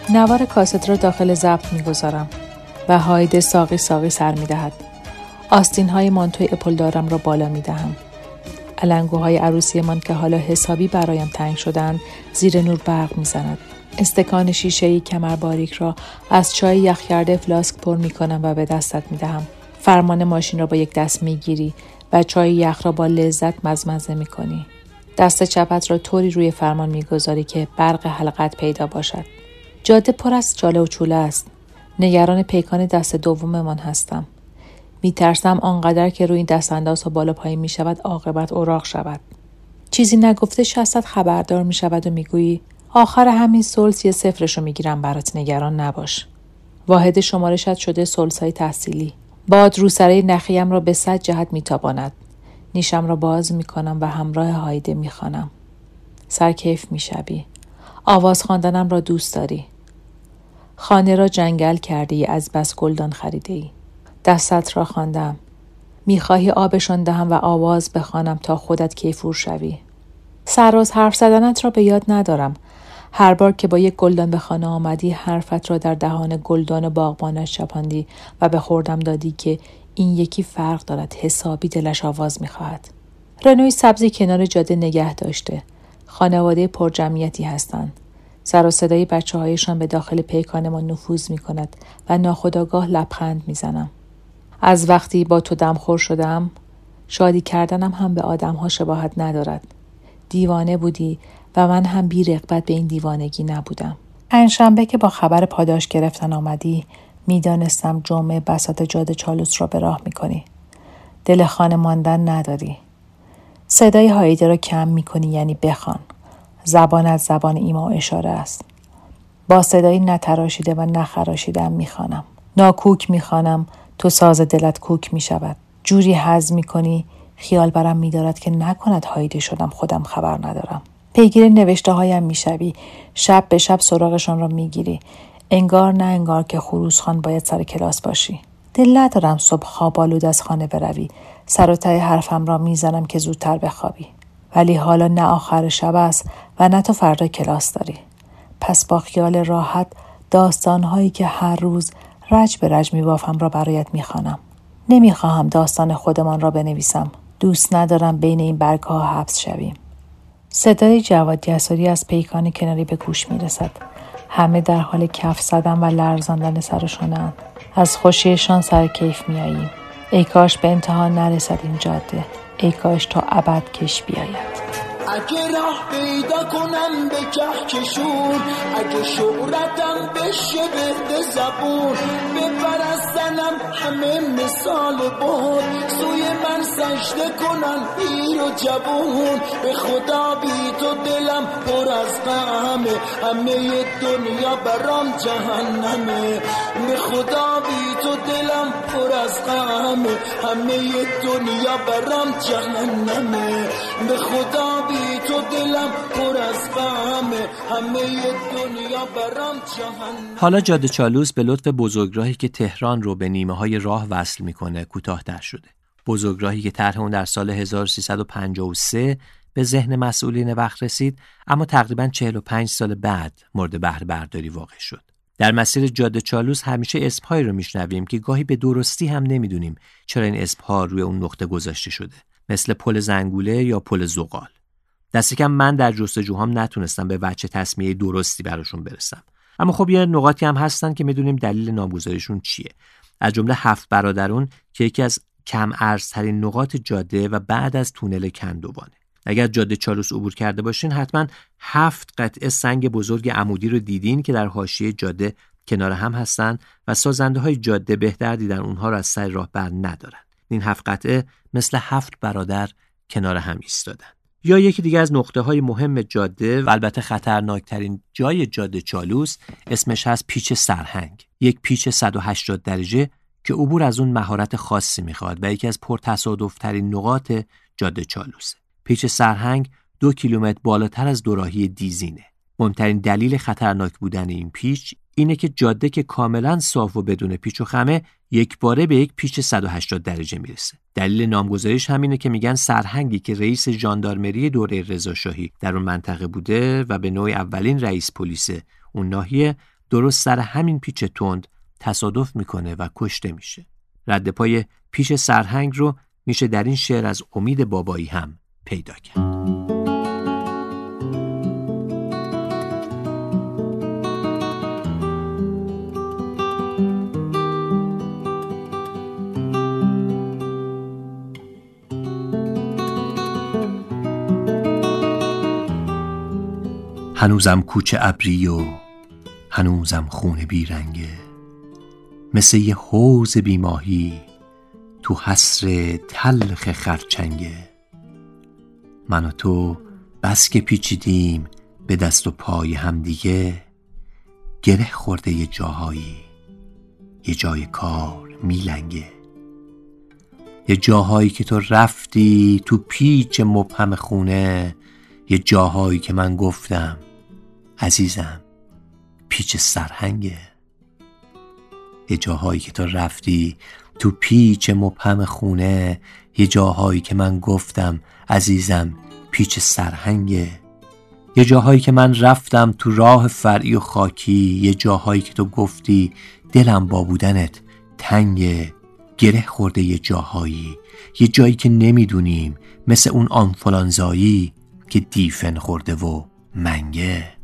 نوار کاست را داخل ضبط می‌گذارم. و هایده ساقی ساقی سر می‌دهد. آستین های مانتوی اپلدارم را بالا می دهم. علنگوهای عروسیمان که حالا حسابی برایم تنگ شدند زیر نور برق می‌زند استکان شیشه کمر باریک را از چای یخ کرده فلاسک پر می کنم و به دستت می دهم. فرمان ماشین را با یک دست می گیری و چای یخ را با لذت مزمزه می کنی. دست چپت را طوری روی فرمان می گذاری که برق حلقت پیدا باشد. جاده پر از چاله و چوله است. نگران پیکان دست دوممان هستم. می ترسم آنقدر که روی این دست انداز و بالا پایین می شود عاقبت اوراق شود. چیزی نگفته شستت خبردار می شود و می گویی آخر همین سلس یه صفرش رو می گیرم برات نگران نباش. واحد شمارشت شده های تحصیلی. باد روسره نخیم را به صد جهت می تاباند. نیشم را باز می کنم و همراه هایده می خانم. سرکیف می شبی. آواز خواندنم را دوست داری. خانه را جنگل کرده ای از بس گلدان خریده ای. دستت را خواندم. می‌خواهی آبشان دهم و آواز بخوانم تا خودت کیفور شوی. سراز حرف زدنت را به یاد ندارم. هر بار که با یک گلدان به خانه آمدی حرفت را در دهان گلدان باغبانش چپاندی و به خوردم دادی که این یکی فرق دارد. حسابی دلش آواز می‌خواهد. رنوی سبزی کنار جاده نگه داشته. خانواده پرجمعیتی هستند. سر و صدای بچه هایشان به داخل پیکان ما نفوذ می کند و ناخداگاه لبخند می زنم. از وقتی با تو دمخور شدم شادی کردنم هم به آدم ها شباهت ندارد. دیوانه بودی و من هم بی رقبت به این دیوانگی نبودم. پنجشنبه که با خبر پاداش گرفتن آمدی می‌دانستم جمعه بسات جاده چالوس را به راه می‌کنی. دل خانه ماندن نداری. صدای هایده را کم می‌کنی یعنی بخوان. زبان از زبان ایما اشاره است. با صدایی نتراشیده و نخراشیدم می‌خوانم. ناکوک می‌خوانم. تو ساز دلت کوک می شود. جوری حز می کنی خیال برم می دارد که نکند هایده شدم خودم خبر ندارم. پیگیر نوشته هایم می شوی. شب به شب سراغشان را می گیری. انگار نه انگار که خروس خان باید سر کلاس باشی. دل ندارم صبح خواب از خانه بروی. سر و ته حرفم را می‌زنم که زودتر بخوابی. ولی حالا نه آخر شب است و نه تو فردا کلاس داری. پس با خیال راحت داستانهایی که هر روز رج به رج میبافم را برایت می‌خوانم نمی‌خواهم داستان خودمان را بنویسم دوست ندارم بین این برگها ها حبس شویم صدای جواد یساری از پیکان کناری به گوش می رسد. همه در حال کف زدن و لرزاندن سرشانند. از خوشیشان سر کیف میاییم. ای کاش به انتها نرسد این جاده. ای کاش تا ابد کش بیاید. اگه راه پیدا کنم به کهکشون اگه شهرتم بشه به زبون بپرستنم همه مثال بود سوی من سجده کنن پیر و جوون به خدا بی تو دلم پر از غمه همه دنیا برام جهنمه به خدا بی تو دلم پر از غمه همه دنیا برام جهنمه به خدا بی پر همه دنیا برام حالا جاده چالوس به لطف بزرگراهی که تهران رو به نیمه های راه وصل می‌کنه کوتاهتر شده. بزرگراهی که طرح اون در سال 1353 به ذهن مسئولین وقت رسید اما تقریبا 45 سال بعد مورد بهره برداری واقع شد. در مسیر جاده چالوس همیشه اسمهایی رو میشنویم که گاهی به درستی هم نمی‌دونیم چرا این اسمها روی اون نقطه گذاشته شده مثل پل زنگوله یا پل زغال. دست کم من در جستجوهام نتونستم به وجه تصمیه درستی براشون برسم. اما خب یه نقاطی هم هستن که می‌دونیم دلیل نامگذاریشون چیه. از جمله هفت برادرون که یکی از کم ارزترین نقاط جاده و بعد از تونل کندوانه. اگر جاده چالوس عبور کرده باشین حتما هفت قطعه سنگ بزرگ عمودی رو دیدین که در حاشیه جاده کنار هم هستن و سازنده های جاده بهتر دیدن اونها رو از سر راه بر ندارن. این هفت قطعه مثل هفت برادر کنار هم ایستادن. یا یکی دیگه از نقطه های مهم جاده و البته خطرناکترین جای جاده چالوس اسمش هست پیچ سرهنگ. یک پیچ 180 درجه که عبور از اون مهارت خاصی می‌خواد و یکی از پرتصادفترین نقاط جاده چالوسه پیچ سرهنگ دو کیلومتر بالاتر از دوراهی دیزینه. مهمترین دلیل خطرناک بودن این پیچ اینه که جاده که کاملا صاف و بدون پیچ و خمه یک باره به یک پیچ 180 درجه می‌رسه. دلیل نامگذاریش همینه که میگن سرهنگی که رئیس ژاندارمری دوره رضاشاهی در اون منطقه بوده و به نوع اولین رئیس پلیس اون ناحیه درست سر همین پیچ تند تصادف می‌کنه و کشته میشه. رد پای پیچ سرهنگ رو میشه در این شعر از امید بابایی هم پیدا کرد. هنوزم کوچه ابری و هنوزم خون بیرنگه. مثل یه حوز بیماهی تو حسر تلخ خرچنگه. من و تو بس که پیچیدیم به دست و پای همدیگه گره خورده یه جاهایی یه جای کار میلنگه. یه جاهایی که تو رفتی تو پیچ مبهم خونه یه جاهایی که من گفتم عزیزم پیچ سرهنگه یه جاهایی که تو رفتی تو پیچ مبهم خونه یه جاهایی که من گفتم عزیزم پیچ سرهنگه یه جاهایی که من رفتم تو راه فرعی و خاکی یه جاهایی که تو گفتی دلم با بودنت تنگه گره خورده یه جاهایی یه جایی که نمی‌دونیم مثل اون آنفلانزایی که دیفن خورده و منگه.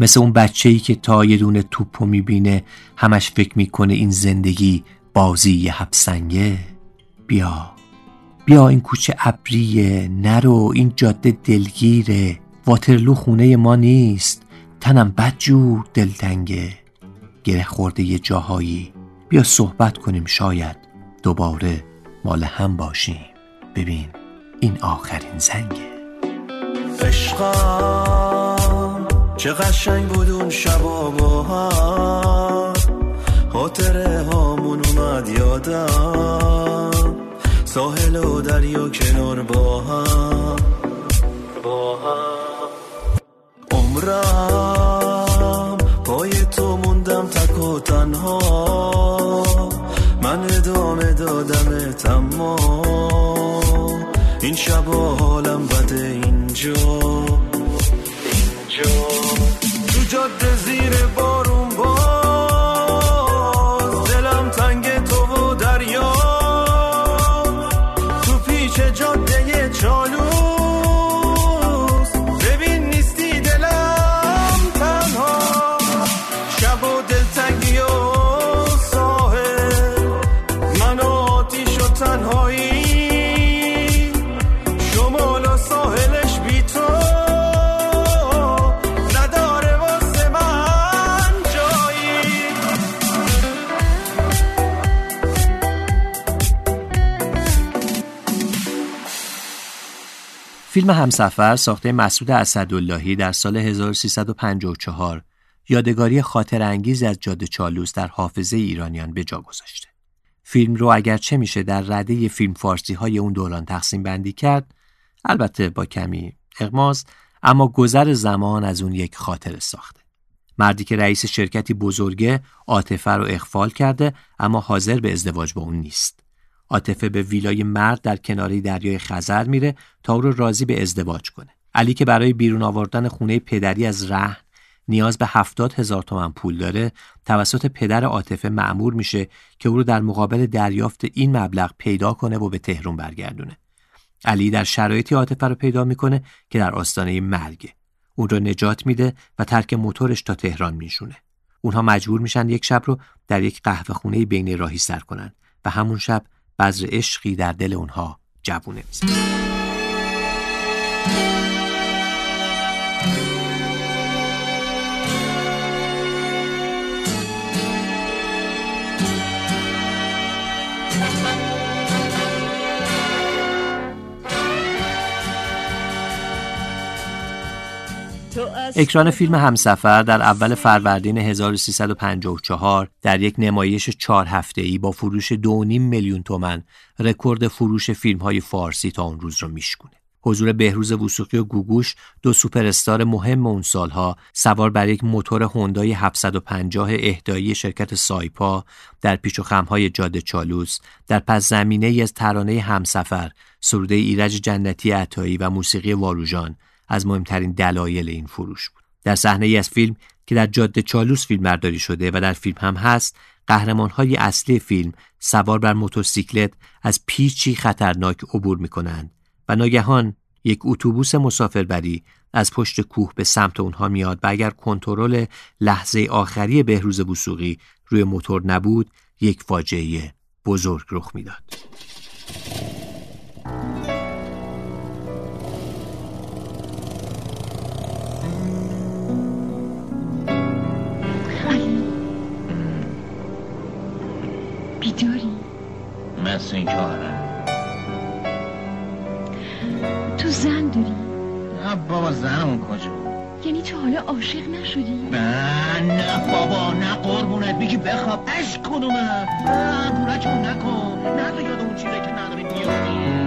مثل اون بچه ای که تا یه دونه توپو می‌بینه همش فکر می‌کنه این زندگی بازی حبسنگه. بیا. بیا این کوچه ابریه. نرو این جاده دلگیره. واترلو خونه ما نیست. تنم بدجور دلتنگه. گره خورده یه جاهایی. بیا صحبت کنیم شاید دوباره مال هم باشیم. ببین این آخرین زنگه. چه قشنگ بود اون شبا با هم خاطره هامون اومد یادم. ساحل و دریا کنار با هم با هم عمرم پای تو موندم تک و تنها. من ادامه دادم تما این شبا حالم بده اینجا. جاده زیر بارون فیلم همسفر ساخته مسعود اسداللهی در سال 1354 یادگاری خاطر انگیز از جاده چالوس در حافظه ایرانیان به جا گذاشته. فیلم رو اگر چه میشه در رده فیلم فارسی های اون دوران تقسیم بندی کرد البته با کمی اغماز اما گذر زمان از اون یک خاطر ساخته. مردی که رئیس شرکتی بزرگه عاطفه رو اخفال کرده اما حاضر به ازدواج با اون نیست. عاطفه به ویلای مرد در کناری دریای خزر میره تا او رو راضی به ازدواج کنه. علی که برای بیرون آوردن خونه پدری از رهن نیاز به هفتاد هزار تومن پول داره توسط پدر عاطفه معمور میشه که او رو در مقابل دریافت این مبلغ پیدا کنه و به تهرون برگردونه. علی در شرایطی عاطفه رو پیدا می‌کنه که در آستانه مرگه. اون رو نجات میده و ترک موتورش تا تهران میشونه. اونها مجبور میشن یک شب رو در یک قهوه خونه بین راهی سر کنن و همون شب بذر عشقی در دل اونها جوونه می‌زنه. اکران فیلم همسفر در اول فروردین 1354 در یک نمایش چهار ای با فروش 2.5 میلیون تومن رکورد فروش فیلم های فارسی تا اون روز رو میشکونه. حضور بهروز وسوقی و گوگوش دو سوپرستار مهم اون سالها سوار بر یک موتور هوندای 750 اهدایی شرکت سایپا در پیچ و خمهای جاده چالوس در پس زمینه از ترانه همسفر سروده ایرج جنتی عطایی و موسیقی واروژان از مهمترین دلایل این فروش بود در صحنه ای از فیلم که در جاده چالوس فیلم برداری شده و در فیلم هم هست قهرمان های اصلی فیلم سوار بر موتورسیکلت از پیچی خطرناک عبور می کنند و ناگهان یک اتوبوس مسافربری از پشت کوه به سمت اونها میاد و اگر کنترل لحظه آخری بهروز بوسوقی روی موتور نبود یک فاجعه بزرگ رخ می‌داد. مثل این تو زن داری؟ نه بابا زنمون کجا؟ یعنی تو حالا عاشق نشدی؟ نه نه بابا نه قربونت. بگی بخواب. اش کنومه نه پولکمون نکن. نه تو یاد اون چیزی که نداری بیادی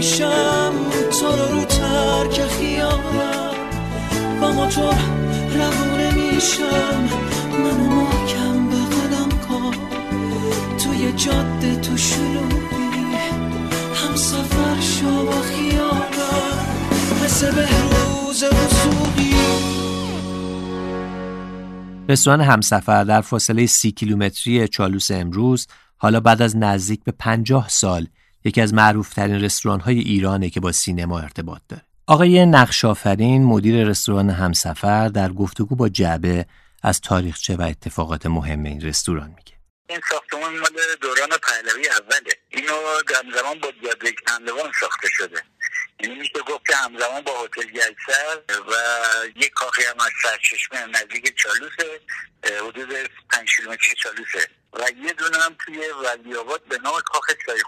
میشم تو رو رو ترک خیالم. با موتور روونه میشم. منو محکم بغلم کن توی جاده تو شلوغی. هم سفر شو با خیالم. مثل بهروز رستوران همسفر در فاصله سی کیلومتری چالوس امروز حالا بعد از نزدیک به پنجاه سال یکی از معروفترین رستوران های ایرانه که با سینما ارتباط داره. آقای نقشافرین مدیر رستوران همسفر در گفتگو با جعبه از تاریخچه و اتفاقات مهم این رستوران میگه. این ساختمان مال دوران پهلوی اوله. اینو در زمان با جاده کندوان ساخته شده. یعنی میشه گفت که همزمان با هتل گلسر و یک کاخی هم از سرچشمه نزدیک چالوسه حدود پنج کیلومتری چالوسه و یه دونه هم توی ولی آباد به نام کاخ چای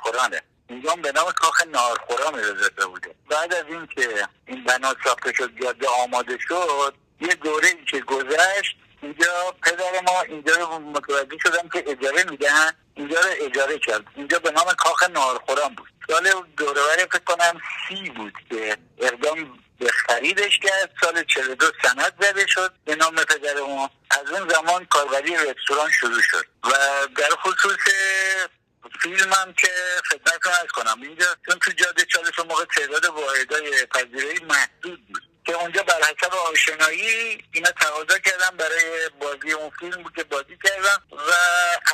اینجا به نام کاخ نارخورا میرزده بوده. بعد از اینکه این بنا ساخته شد جاده آماده شد یه دوره ای که گذشت اینجا پدر ما اینجا رو متوجه شدن که اجاره میدن اینجا رو اجاره کرد. اینجا به نام کاخ نارخوران بود. سال دورور فکر کنم سی بود که اقدام به خریدش کرد. سال 42 سند زده شد به نام پدرمون از اون زمان کاربری رستوران شروع شد و در خصوص فیلم هم که خدمتتون از کنم. اینجا چون تو جاده چالش موقع تعداد واحدای پذیرایی محدود بود. که اونجا بر حسب آشنایی اینا تقاضا کردن برای بازی اون فیلم که بازی کردن. و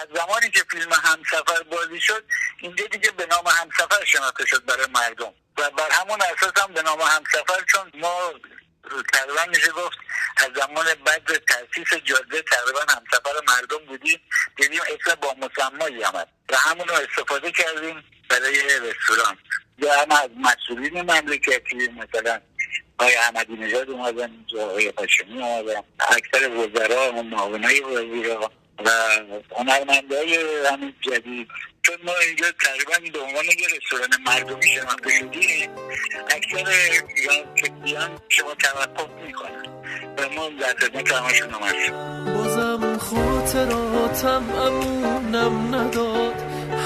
از زمانی که فیلم همسفر بازی شد اینجا دیگه به نام همسفر شناخته شد برای مردم. و بر همون اساس هم به نام همسفر چون ما تقریبا میشه گفت از زمان بعد تاسیس جاده تقریبا همسفر مردم بودیم دیدیم اسم با مسمایی آمد و همون رو استفاده کردیم برای رستوران. یا هم از مسئولین مملکتی مثلا آقای احمدی نژاد اومدن آقای هاشمی اومدن اکثر وزرا و معاونای وزیرا. و هنرمنده های همین جدید. چون ما اینجا تقریبا به عنوان یه رستوران مردمی شناخته شدیم اکثر ایران که بیان شما توقف می‌کنن و ما در خدمت همشون هم بازم خاطراتم امونم نداد.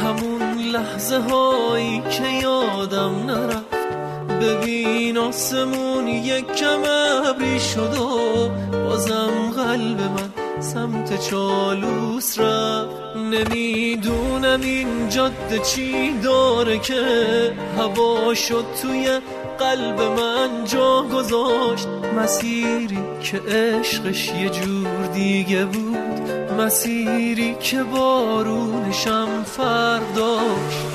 همون لحظه هایی که یادم نرفت. ببین آسمون یک کم ابری شد و بازم قلب من سمت چالوس رفت. نمی‌دونم این جاده چی داره که هوا شد توی قلب من جا گذاشت. مسیری که عشقش یه جور دیگه بود. مسیری که بارونشم فرداشت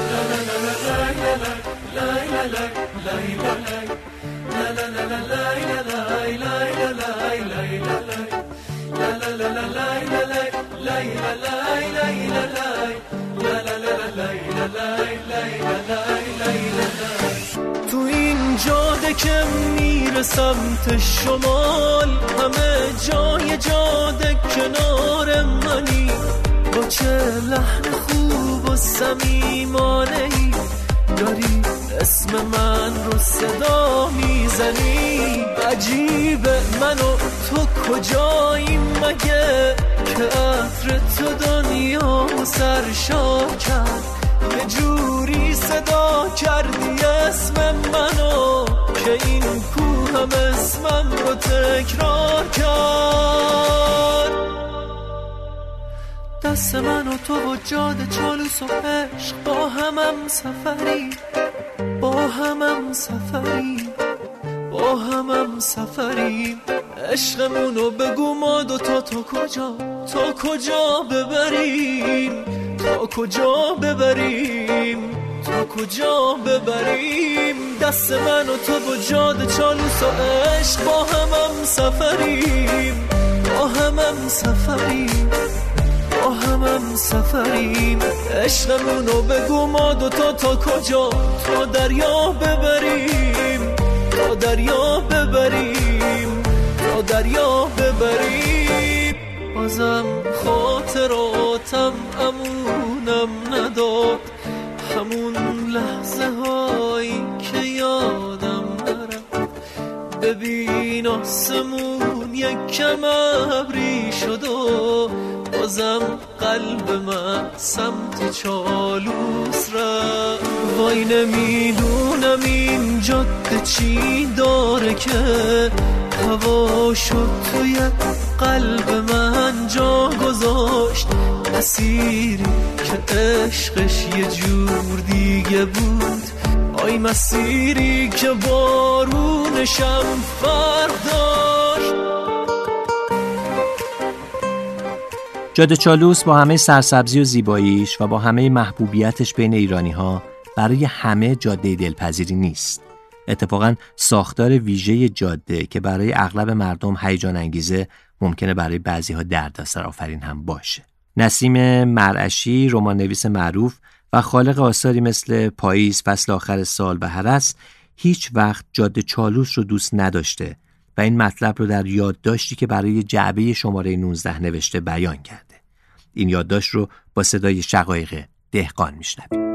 تو این جاده که میره سمت شمال همه جای جاده کنار منی. با چه لحن خوب و سمیمانه ای داری اسم من رو صدا می‌زنی؟ عجیبه منو تو کجایی مگه؟ که عطر تو دنیا سرشار کرد. یه جوری صدا کردی اسم منو که این کوهم اسمم رو تکرار کرد. دست من و تو و جاده چالوس و عشق با همم سفری با همم سفری. با همم سفری عشقمونو بگو ما دوتا تا کجا؟ تا کجا ببریم؟ تا کجا ببریم؟ تا کجا ببریم؟ دست من و تو و جاده چالوس و عشق با همم سفریم. با همم سفریم. با همم سفریم. عشقمونو بگو ما دوتا تا کجا؟ تا دریا ببریم. دریا ببریم تا دریا ببریم. بازم خاطراتم امونم نداد. همون لحظه هایی که یادم نرفت. ببین آسمون یک کم ابری شد و بازم قلب من سمت چالوس رفت وای نمی‌دونم این جاده چی داره که هوا شد توی قلب من جا گذاشت. مسیری که عشقش یه جور دیگه بود. آی مسیری که بارونشم فرداشت جاده چالوس با همه سرسبزی و زیباییش و با همه محبوبیتش بین ایرانی ها برای همه جاده دلپذیری نیست. اتفاقا ساختار ویژه جاده که برای اغلب مردم هیجان انگیزه ممکنه برای بعضی ها دردسر آفرین هم باشه. نسیم مرعشی رمان نویس معروف و خالق آثاری مثل پاییز فصل آخر سال به است هیچ وقت جاده چالوس رو دوست نداشته و این مطلب رو در یادداشتی که برای جعبه شماره 19 نوشته بیان کرده. این یادداشت رو با صدای شقایق دهقان میشنویم.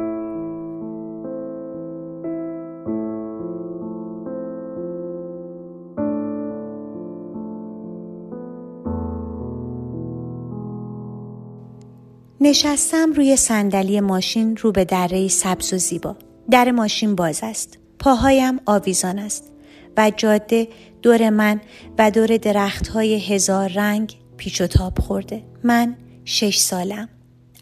نشستم روی صندلی ماشین رو به دره سبز و زیبا. در ماشین باز است. پاهایم آویزان است. و جاده دور من و دور درخت های هزار رنگ پیچ و تاب خورده من شش سالم.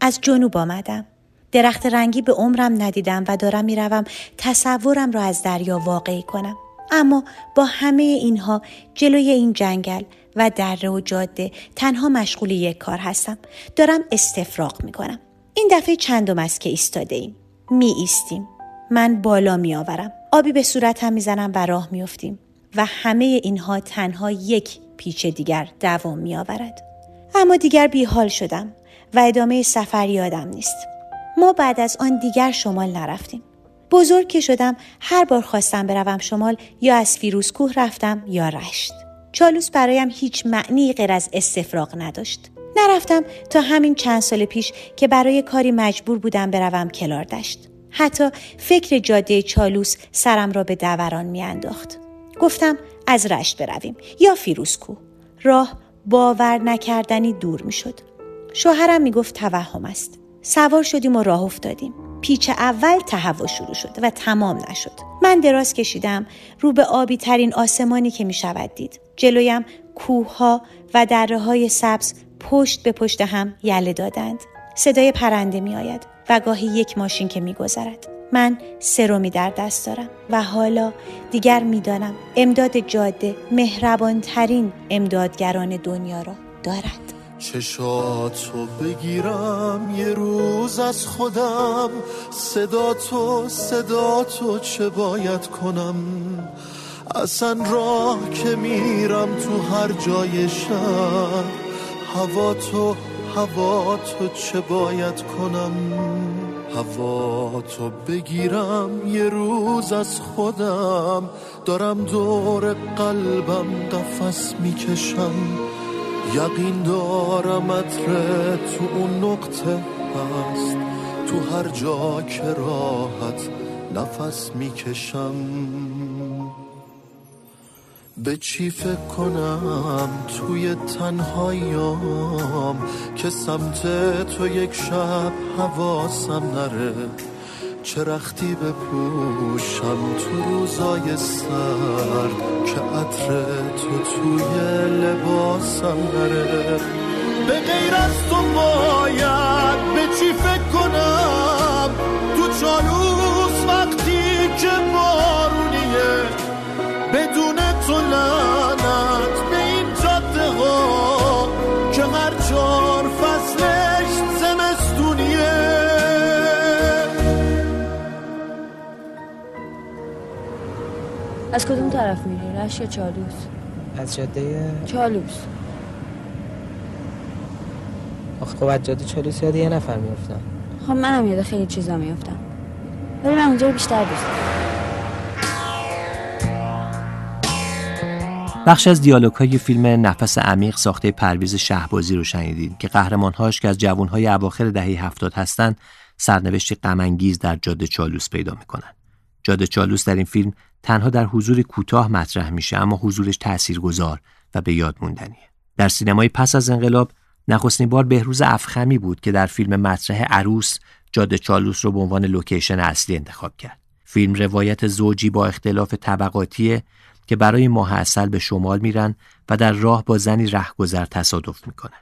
از جنوب آمدم. درخت رنگی به عمرم ندیدم و دارم می‌روم تصورم را از دریا واقعی کنم. اما با همه اینها جلوی این جنگل و دره و جاده تنها مشغول یک کار هستم. دارم استفراغ می کنم این دفعه چندم است که ایستاده ایم. می ایستیم من بالا می آورم آبی به صورتم می‌زنم و راه میافتیم. و همه اینها تنها یک پیچ دیگر دوام می آورد. اما دیگر بیحال شدم و ادامه سفر یادم نیست. ما بعد از آن دیگر شمال نرفتیم. بزرگ که شدم هر بار خواستم بروم شمال یا از فیروزکوه رفتم یا رشت. چالوس برایم هیچ معنی غیر از استفراغ نداشت. نرفتم تا همین چند سال پیش که برای کاری مجبور بودم بروم کلار دشت. حتی فکر جاده چالوس سرم را به دوران میانداخت. گفتم از رشت برویم یا فیروزکو راه باور نکردنی دور می‌شد. شوهرم می‌گفت توهم است. سوار شدیم و راه افتادیم. پیچ اول تهوع شروع شد و تمام نشد. من دراز کشیدم رو به آبی ترین آسمانی که می شود دید. جلویم کوه و دره های سبز پشت به پشت هم یله دادند. صدای پرنده می آید و گاهی یک ماشین که می گذرد. من سرومی در دست دارم و حالا دیگر می‌دانم امداد جاده مهربانترین امدادگران دنیا را دارد. چشاتو بگیرم یه روز از خودم صدا تو صدا تو چه باید کنم؟ اصلا راه که میرم تو هر جای شهر هوا تو هوا تو چه باید کنم؟ هوا تو بگیرم یه روز از خودم. دارم دور قلبم قفس می‌کشم. یقین دارم عطر تو اون نقطه هست. تو هر جا که راحت نفس می‌کشم. به چی فکر کنم؟ توی تنهاییام که سمت تو یک شب حواسم نره. چه رختی بپوشم تو روزای سرد که عطر تو توی لباسم نره. به غیر از تو باید به چی فکر کنم؟ تو چالوس از کدوم طرف میری؟ رش یا چالوس؟ از جاده چالوس آخه خب از جاده چالوس یاد یه نفر میفتم خب منم یاد خیلی چیزا میفتم ولی من اونجا بیشتر دوست بخش از دیالوگ های فیلم نفس عمیق ساخته پرویز شهبازی رو شنیدید که قهرمانهاش که از جوانهای اواخر دهه هفتاد هستند سرنوشت غمانگیز در جاده چالوس پیدا می‌کنن. جاده چالوس در این فیلم تنها در حضور کوتاه مطرح میشه اما حضورش تاثیرگذار و به یاد موندنیه. در سینمای پس از انقلاب نخستین بار بهروز افخمی بود که در فیلم مطرح عروس جاده چالوس رو به عنوان لوکیشن اصلی انتخاب کرد. فیلم روایت زوجی با اختلاف طبقاتی که برای ماه اصل به شمال میرن و در راه با زنی رهگذر تصادف می‌کنن.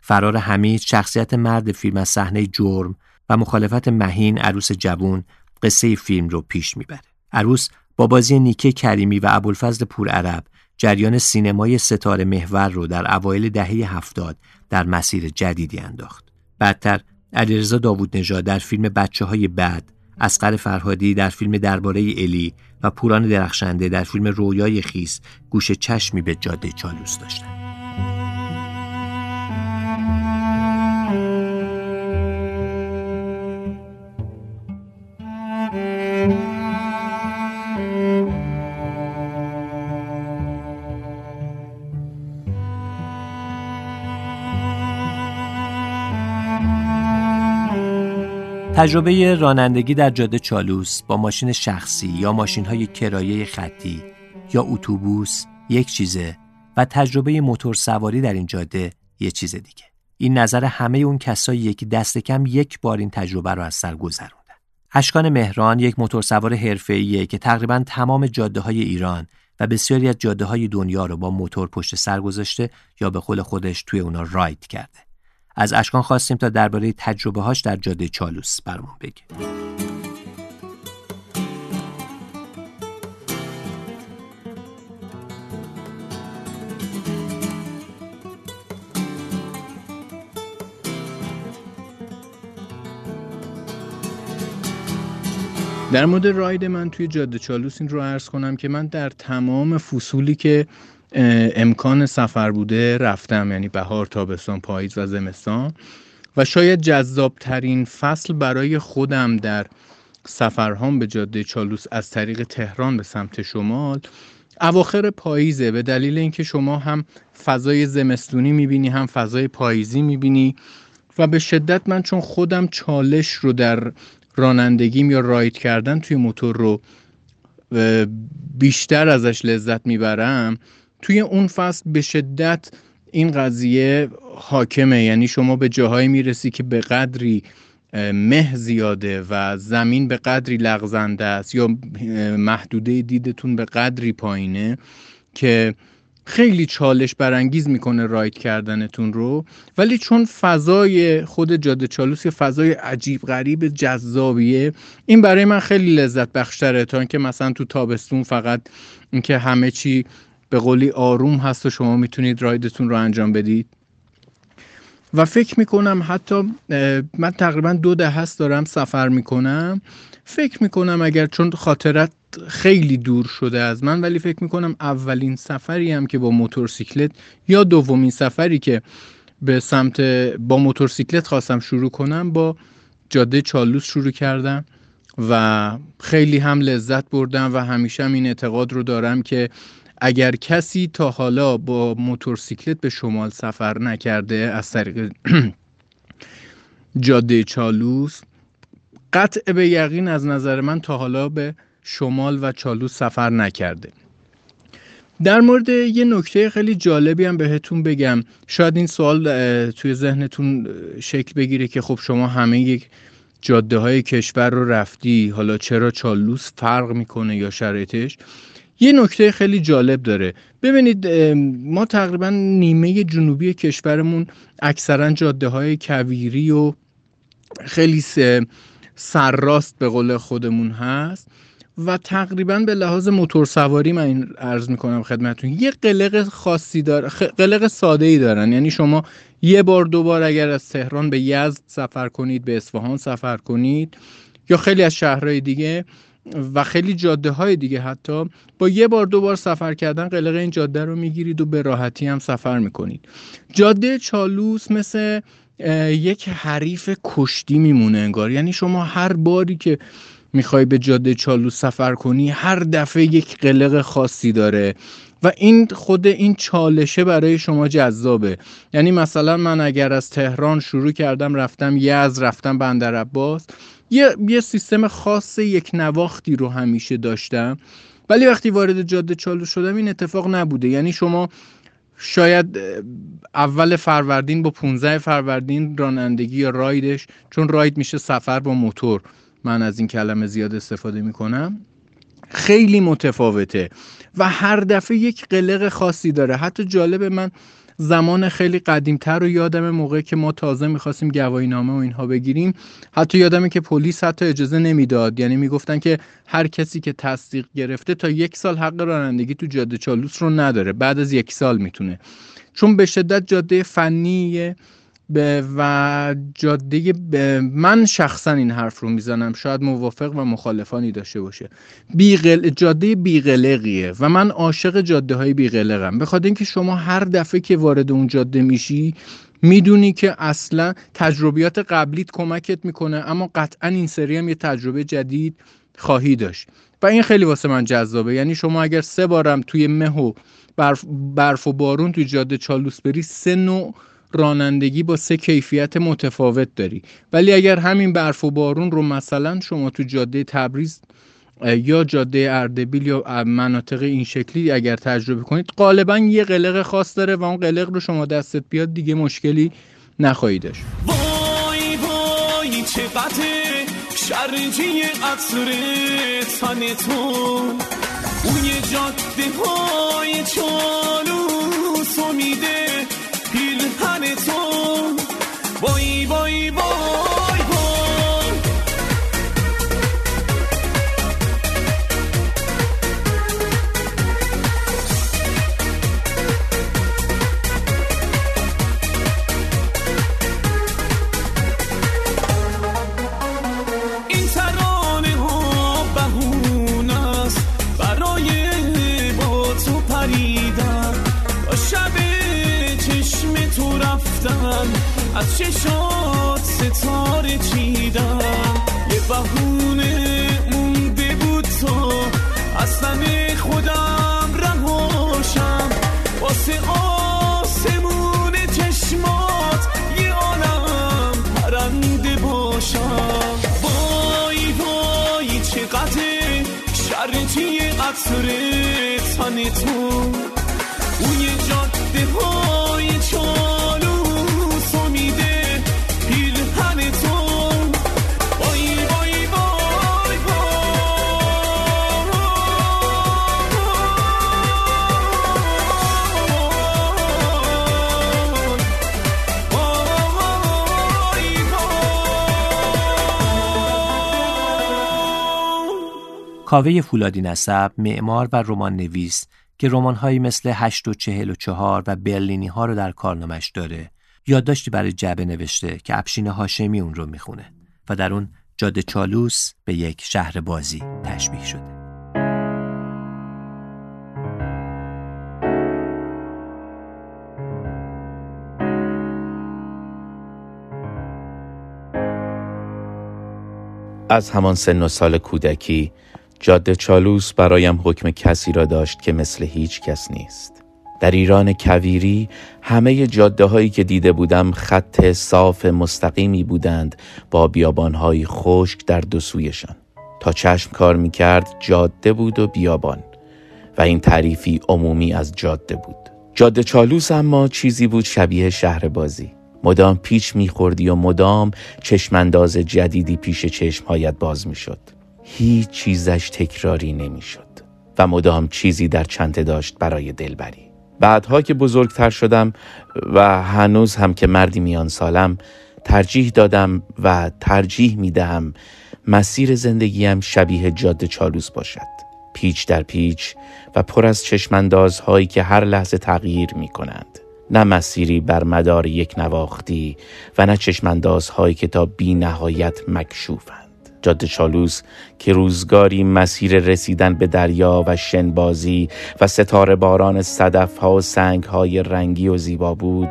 فرار حمید شخصیت مرد فیلم از صحنه جرم و مخالفت مهین عروس جوون قصه فیلم رو پیش می‌بره. عروس با بازی نیکه کریمی و ابوالفضل پورعرب جریان سینمای ستاره محور رو در اوایل دهه هفتاد در مسیر جدیدی انداخت. بعدتر علیرضا داوود نژاد در فیلم بچه های بد اسقر فرهادی در فیلم درباره الی و پوران درخشنده در فیلم رویای خیس گوش چشمی به جاده چالوس داشتند. تجربه رانندگی در جاده چالوس با ماشین شخصی یا ماشین های کرایه خطی یا اتوبوس یک چیزه و تجربه موتور سواری در این جاده یه چیز دیگه. این نظر همه اون کسایی که دست کم یک بار این تجربه رو از سر گذروندن. اشکان مهران یک موتور سوار حرفه‌ایه که تقریبا تمام جاده های ایران و بسیاری از جاده های دنیا رو با موتور پشت سر گذاشته یا به قول خودش توی اونا راید کرده. از اشکان خواستیم تا درباره تجربه هاش در جاده چالوس برمون بگه. در مورد راید من توی جاده چالوس این رو عرض کنم که من در تمام فصولی که امکان سفر بوده رفتم یعنی بهار تابستان پاییز و زمستان. و شاید جذابترین فصل برای خودم در سفرهام به جاده چالوس از طریق تهران به سمت شمال. اواخر پاییزه به دلیل اینکه شما هم فضای زمستونی می‌بینی هم فضای پاییزی می‌بینی. و به شدت من چون خودم چالش رو در رانندگیم یا راید کردن توی موتور رو بیشتر ازش لذت می‌برم توی اون فصل به شدت این قضیه حاکمه. یعنی شما به جاهایی می‌رسی که به قدری مه زیاده و زمین به قدری لغزنده است یا محدوده دیدتون به قدری پایینه که خیلی چالش برانگیز می‌کنه راید کردنتون رو. ولی چون فضای خود جاده چالوس یه فضای عجیب غریب جذابیه این برای من خیلی لذت بخشتره تا اینکه مثلا تو تابستون فقط اینکه همه چی به قولی آروم هست و شما می‌تونید رایدتون رو انجام بدید. و فکر می‌کنم حتی من تقریبا دو ده هست دارم سفر می‌کنم. فکر می‌کنم اگر چون خاطرت خیلی دور شده از من ولی فکر می‌کنم اولین سفری هم که با موتورسیکلت یا دومین سفری که به سمت با موتورسیکلت خواستم شروع کنم با جاده چالوس شروع کردم و خیلی هم لذت بردم و همیشه هم این اعتقاد رو دارم که اگر کسی تا حالا با موتورسیکلت به شمال سفر نکرده از طریق جاده چالوس قطع به یقین از نظر من تا حالا به شمال و چالوس سفر نکرده. در مورد یه نکته خیلی جالبی هم بهتون بگم. شاید این سوال توی ذهنتون شکل بگیره که خب شما همه یک جاده های کشور رو رفتی حالا چرا چالوس فرق می‌کنه یا شرایطش؟ یه نکته خیلی جالب داره. ببینید ما تقریبا نیمه جنوبی کشورمون اکثرا جاده های کویری و خیلی سرراست به قول خودمون هست و تقریبا به لحاظ موتور سواری من این عرض می‌کنم خدمتون یه قلق خاصی داره قلق ساده ای دارن. یعنی شما یه بار دو بار اگر از تهران به یزد سفر کنید به اصفهان سفر کنید یا خیلی از شهرهای دیگه و خیلی جاده های دیگه حتی. با یه بار دو بار سفر کردن قلق این جاده رو می‌گیرید و به راحتی هم سفر می‌کنید. جاده چالوس مثل یک حریف کشتی میمونه انگار. یعنی شما هر باری که می‌خوای به جاده چالوس سفر کنی هر دفعه یک قلق خاصی داره. و این خود این چالشه برای شما جذابه. یعنی مثلا من اگر از تهران شروع کردم رفتم یزد رفتم بندر عباس. یه،, یه سیستم خاص یک نواختی رو همیشه داشتم. ولی وقتی وارد جاده چالو شدم این اتفاق نبوده. یعنی شما شاید اول فروردین با 15 فروردین رانندگی یا رایدش چون راید میشه سفر با موتور. من از این کلمه زیاد استفاده می‌کنم. خیلی متفاوته و هر دفعه یک قلق خاصی داره. حتی جالب من زمان خیلی قدیمتر رو یادم موقع که ما تازه می‌خواستیم گواهی نامه و اینها بگیریم. حتی یادمه که پلیس حتی اجازه نمی‌داد. یعنی می‌گفتن که هر کسی که تصدیق گرفته تا یک سال حق رانندگی تو جاده چالوس رو نداره. بعد از یک سال می‌تونه. چون به شدت جاده فنیه و جاده من شخصا این حرف رو می‌زنم. شاید موافق و مخالفانی داشته باشه. بیغل... جاده بیغلقیه و من عاشق جاده های بیغلقم بخاطر اینکه شما هر دفعه که وارد اون جاده میشی می‌دونی که اصلا تجربیات قبلیت کمکت می‌کنه اما قطعا این سری هم یه تجربه جدید خواهی داشت. و این خیلی واسه من جذابه. یعنی شما اگر سه بارم توی مه برف, برف و بارون توی جاده چالوس بری سه نوع رانندگی با سه کیفیت متفاوت داری. ولی اگر همین برف و بارون رو مثلا شما تو جاده تبریز یا جاده اردبیل یا مناطق این شکلی اگر تجربه کنید غالبا یه قلق خاص داره و اون قلق رو شما دستت بیاد دیگه مشکلی نخواهی داشت وای وای چقدر شرجی عطر تنتون. اون جاده های چالوس امیده پیرهن تو وای وای وای از چشات ستاره چیدن یه بهونه مونده بود تو از تن خودم رهاشم. واسه آسمون چشمات یه عالم پرنده باشم. وای وای چقدر شرطی قطر تن تو. اون یه جاده های کاوه فولادی نسب معمار و رمان نویس که رمان‌هایی مثل هشت و چهل و چهار و برلینی ها رو در کارنامش داره یادداشتی برای جعبه نوشته که افشین هاشمی اون رو می‌خونه و در اون جاده چالوس به یک شهر بازی تشبیه شده. از همان سن و سال کودکی جاده چالوس برایم حکم کسی را داشت که مثل هیچ کس نیست. در ایران کویری همه جاده هایی که دیده بودم خط صاف مستقیمی بودند با بیابانهای خشک در دو سویشان. تا چشم کار می کرد جاده بود و بیابان و این تعریفی عمومی از جاده بود. جاده چالوس اما چیزی بود شبیه شهر بازی مدام پیچ میخوردی و مدام چشمانداز جدیدی پیش چشمهایت باز می‌شد. هیچ چیزش تکراری نمی‌شد و مدام چیزی در چنته داشت برای دلبری. بعدها که بزرگتر شدم و هنوز هم که مردی میان سالم ترجیح دادم و ترجیح می‌دهم مسیر زندگیم شبیه جاده چالوس باشد. پیچ در پیچ و پر از چشماندازهایی که هر لحظه تغییر می کنند نه مسیری بر مدار یک نواختی و نه چشماندازهایی که تا بی نهایت مکشوفند. جاده چالوس که روزگاری مسیر رسیدن به دریا و شنبازی و ستاره باران صدف ها و سنگ های رنگی و زیبا بود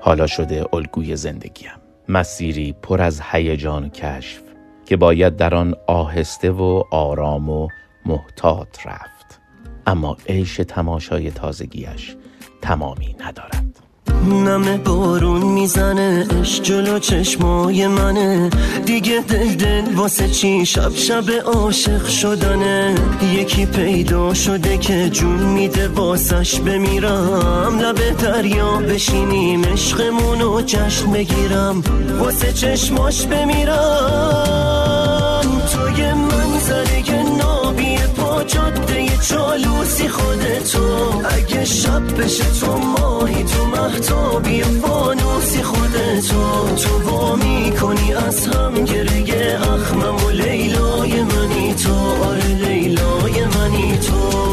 حالا شده الگوی زندگیم. مسیری پر از هیجان کشف که باید در آن آهسته و آرام و محتاط رفت. اما عیش تماشای تازگیش تمامی ندارد. نم بارون می‌زنه اش جلو چشمای منه. دیگه دل دل واسه چی شب شب عاشق شدنه؟ یکی پیدا شده که جون میده واسش بمیرم. لب دریا بشینیم عشقمونو جشن بگیرم. واسه چشماش بمیرم. توی پا جاده چالوسی خودتو. اگه شب بشه تو ماهی تو محتابی فانوسی خودتو. تو وا می‌کنی از هم گره اخمم و لیلای منی تو. آره لیلای منی تو.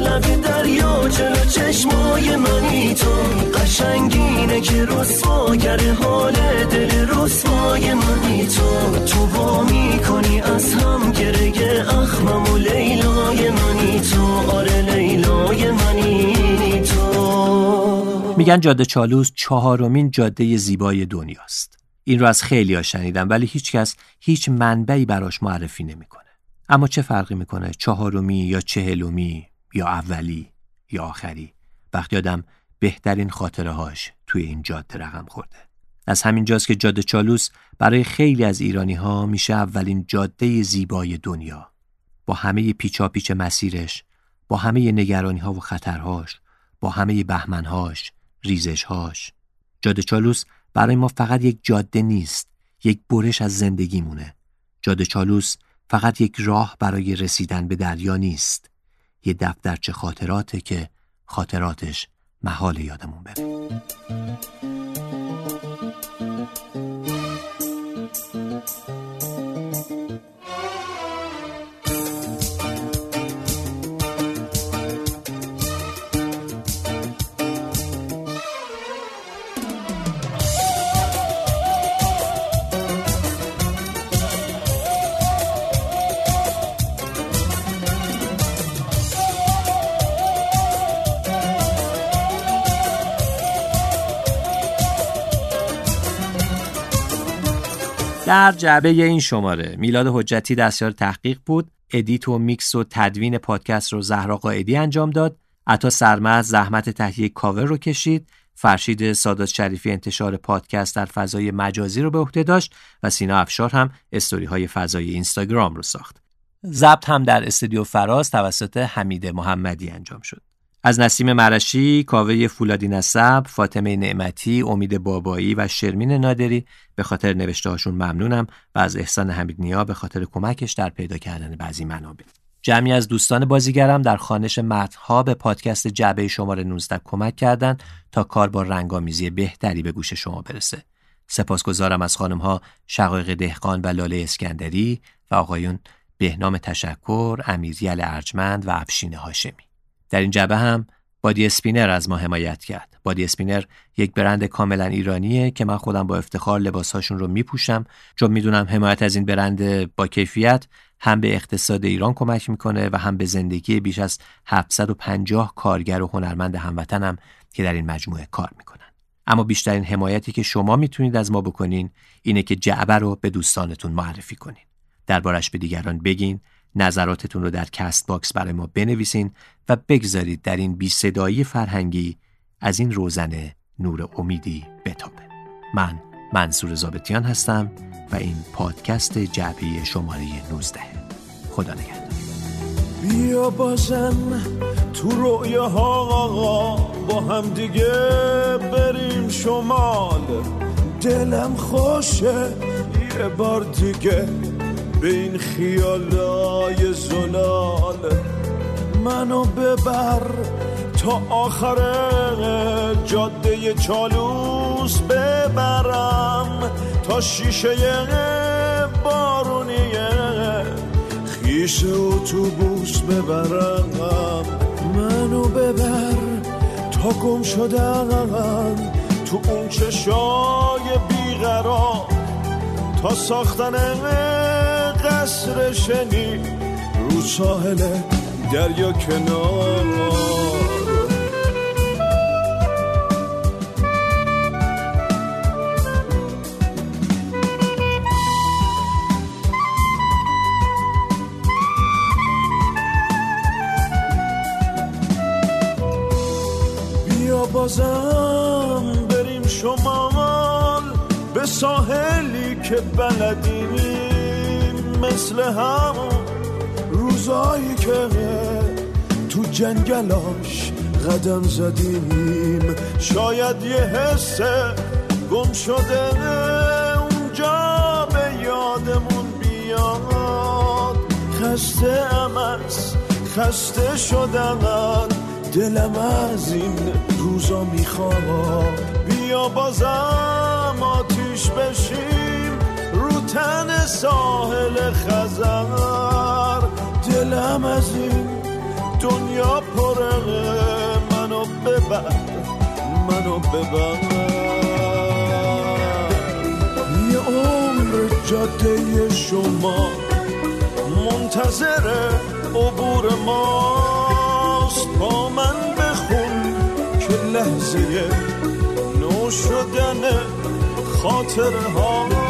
لب دریا جلو چشمای منی تو؟ قشنگینه که رسواگر حال دل رسوای منی تو. تو وا می‌کنی از هم گره اخمم و لیلای منی تو. آره لیلای منی تو. میگن جاده چالوس چهارمین جاده زیبای دنیاست. این رو از خیلی ها شنیدم ولی هیچکس هیچ منبعی براش معرفی نمی‌کنه. اما چه فرقی می‌کنه چهارمی یا چهلمی؟ یا اولی یا آخری. وقتی آدم بهترین خاطره هاش توی این جاده رقم خورده. از همین جاست که جاده چالوس برای خیلی از ایرانی ها میشه اولین جاده زیبای دنیا. با همه پیچا پیچ مسیرش با همه نگرانی ها و خطرهاش با همه بهمنهاش ریزشهاش. جاده چالوس برای ما فقط یک جاده نیست یک برش از زندگی مونه جاده چالوس فقط یک راه برای رسیدن به دریا نیست. یه دفترچه خاطراته که خاطراتش محال یادمون بره. در جعبه این شماره میلاد حجتی دستیار تحقیق بود edit و میکس و تدوین پادکست رو زهرا قائدی انجام داد عطا سرمت زحمت تهیه کاور رو کشید فرشید سادات شریفی انتشار پادکست در فضای مجازی رو به عهده داشت و سینا افشار هم استوری های فضای اینستاگرام رو ساخت. ضبط هم در استودیو فراز توسط حمید محمدی انجام شد. از نسیم مرشی، کاوه فولادی نسب، فاطمه نعمتی، امید بابایی و شرمین نادری به خاطر نوشته هاشون ممنونم و از احسان حمید نیا به خاطر کمکش در پیدا کردن بعضی منابع. جمعی از دوستان بازیگرم در خوانش متنها به پادکست جعبه شماره 19 کمک کردند تا کار با رنگ‌آمیزی بهتری به گوش شما برسه. سپاسگزارم از خانم ها شقایق دهقان و لاله اسکندری و آقایون بهنام تشکر، امیریل ارجمند و افشین هاشمی. در این جعبه هم Body Spinner از ما حمایت کرد. Body Spinner یک برند کاملا ایرانیه که من خودم با افتخار لباسهاشون رو میپوشم چون می‌دونم حمایت از این برند با کیفیت هم به اقتصاد ایران کمک می‌کنه و هم به زندگی بیش از 750 کارگر و هنرمند هموطنم که در این مجموعه کار می‌کنن. اما بیشترین حمایتی که شما می‌تونید از ما بکنین اینه که جعبه رو به دوستانتون معرفی کنین. دربارش به دیگران بگین نظراتتون رو در کست باکس برای ما بنویسین و بگذارید در این بی صدایی فرهنگی از این روزنه نور امیدی بتابه. من منصور زابتیان هستم و این پادکست جعبه شماره 19 خدا نگهدار. بیا باشم تو رویاها با هم دیگه بریم شمال. دلم خوشه یه بار دیگه. به این خیالای زلال منو ببر تا آخر جاده چالوس ببرم تا شیشه بارونیه خیش اتوبوس ببرم. منو ببر تا گم شدم تو اون چشای بیقرار تا ساختن قصر شنی رو ساحل دریا کنار. بیا بازم بریم شمال به ساحلی که بلدیم مثل همون روزایی که تو جنگلاش قدم زدیم. شاید یه حس گم شده اونجا به یادمون بیاد. خسته ام از خسته شدن دلم از این روزا می‌خواد. بیا بازم آتیش بشیم رو تن ساحل خزر دلم از این دنیا پره منو ببر منو ببر. یه عمر جاده شما منتظر عبور ماست. با من بخون که لحظه نو شدن خاطر ها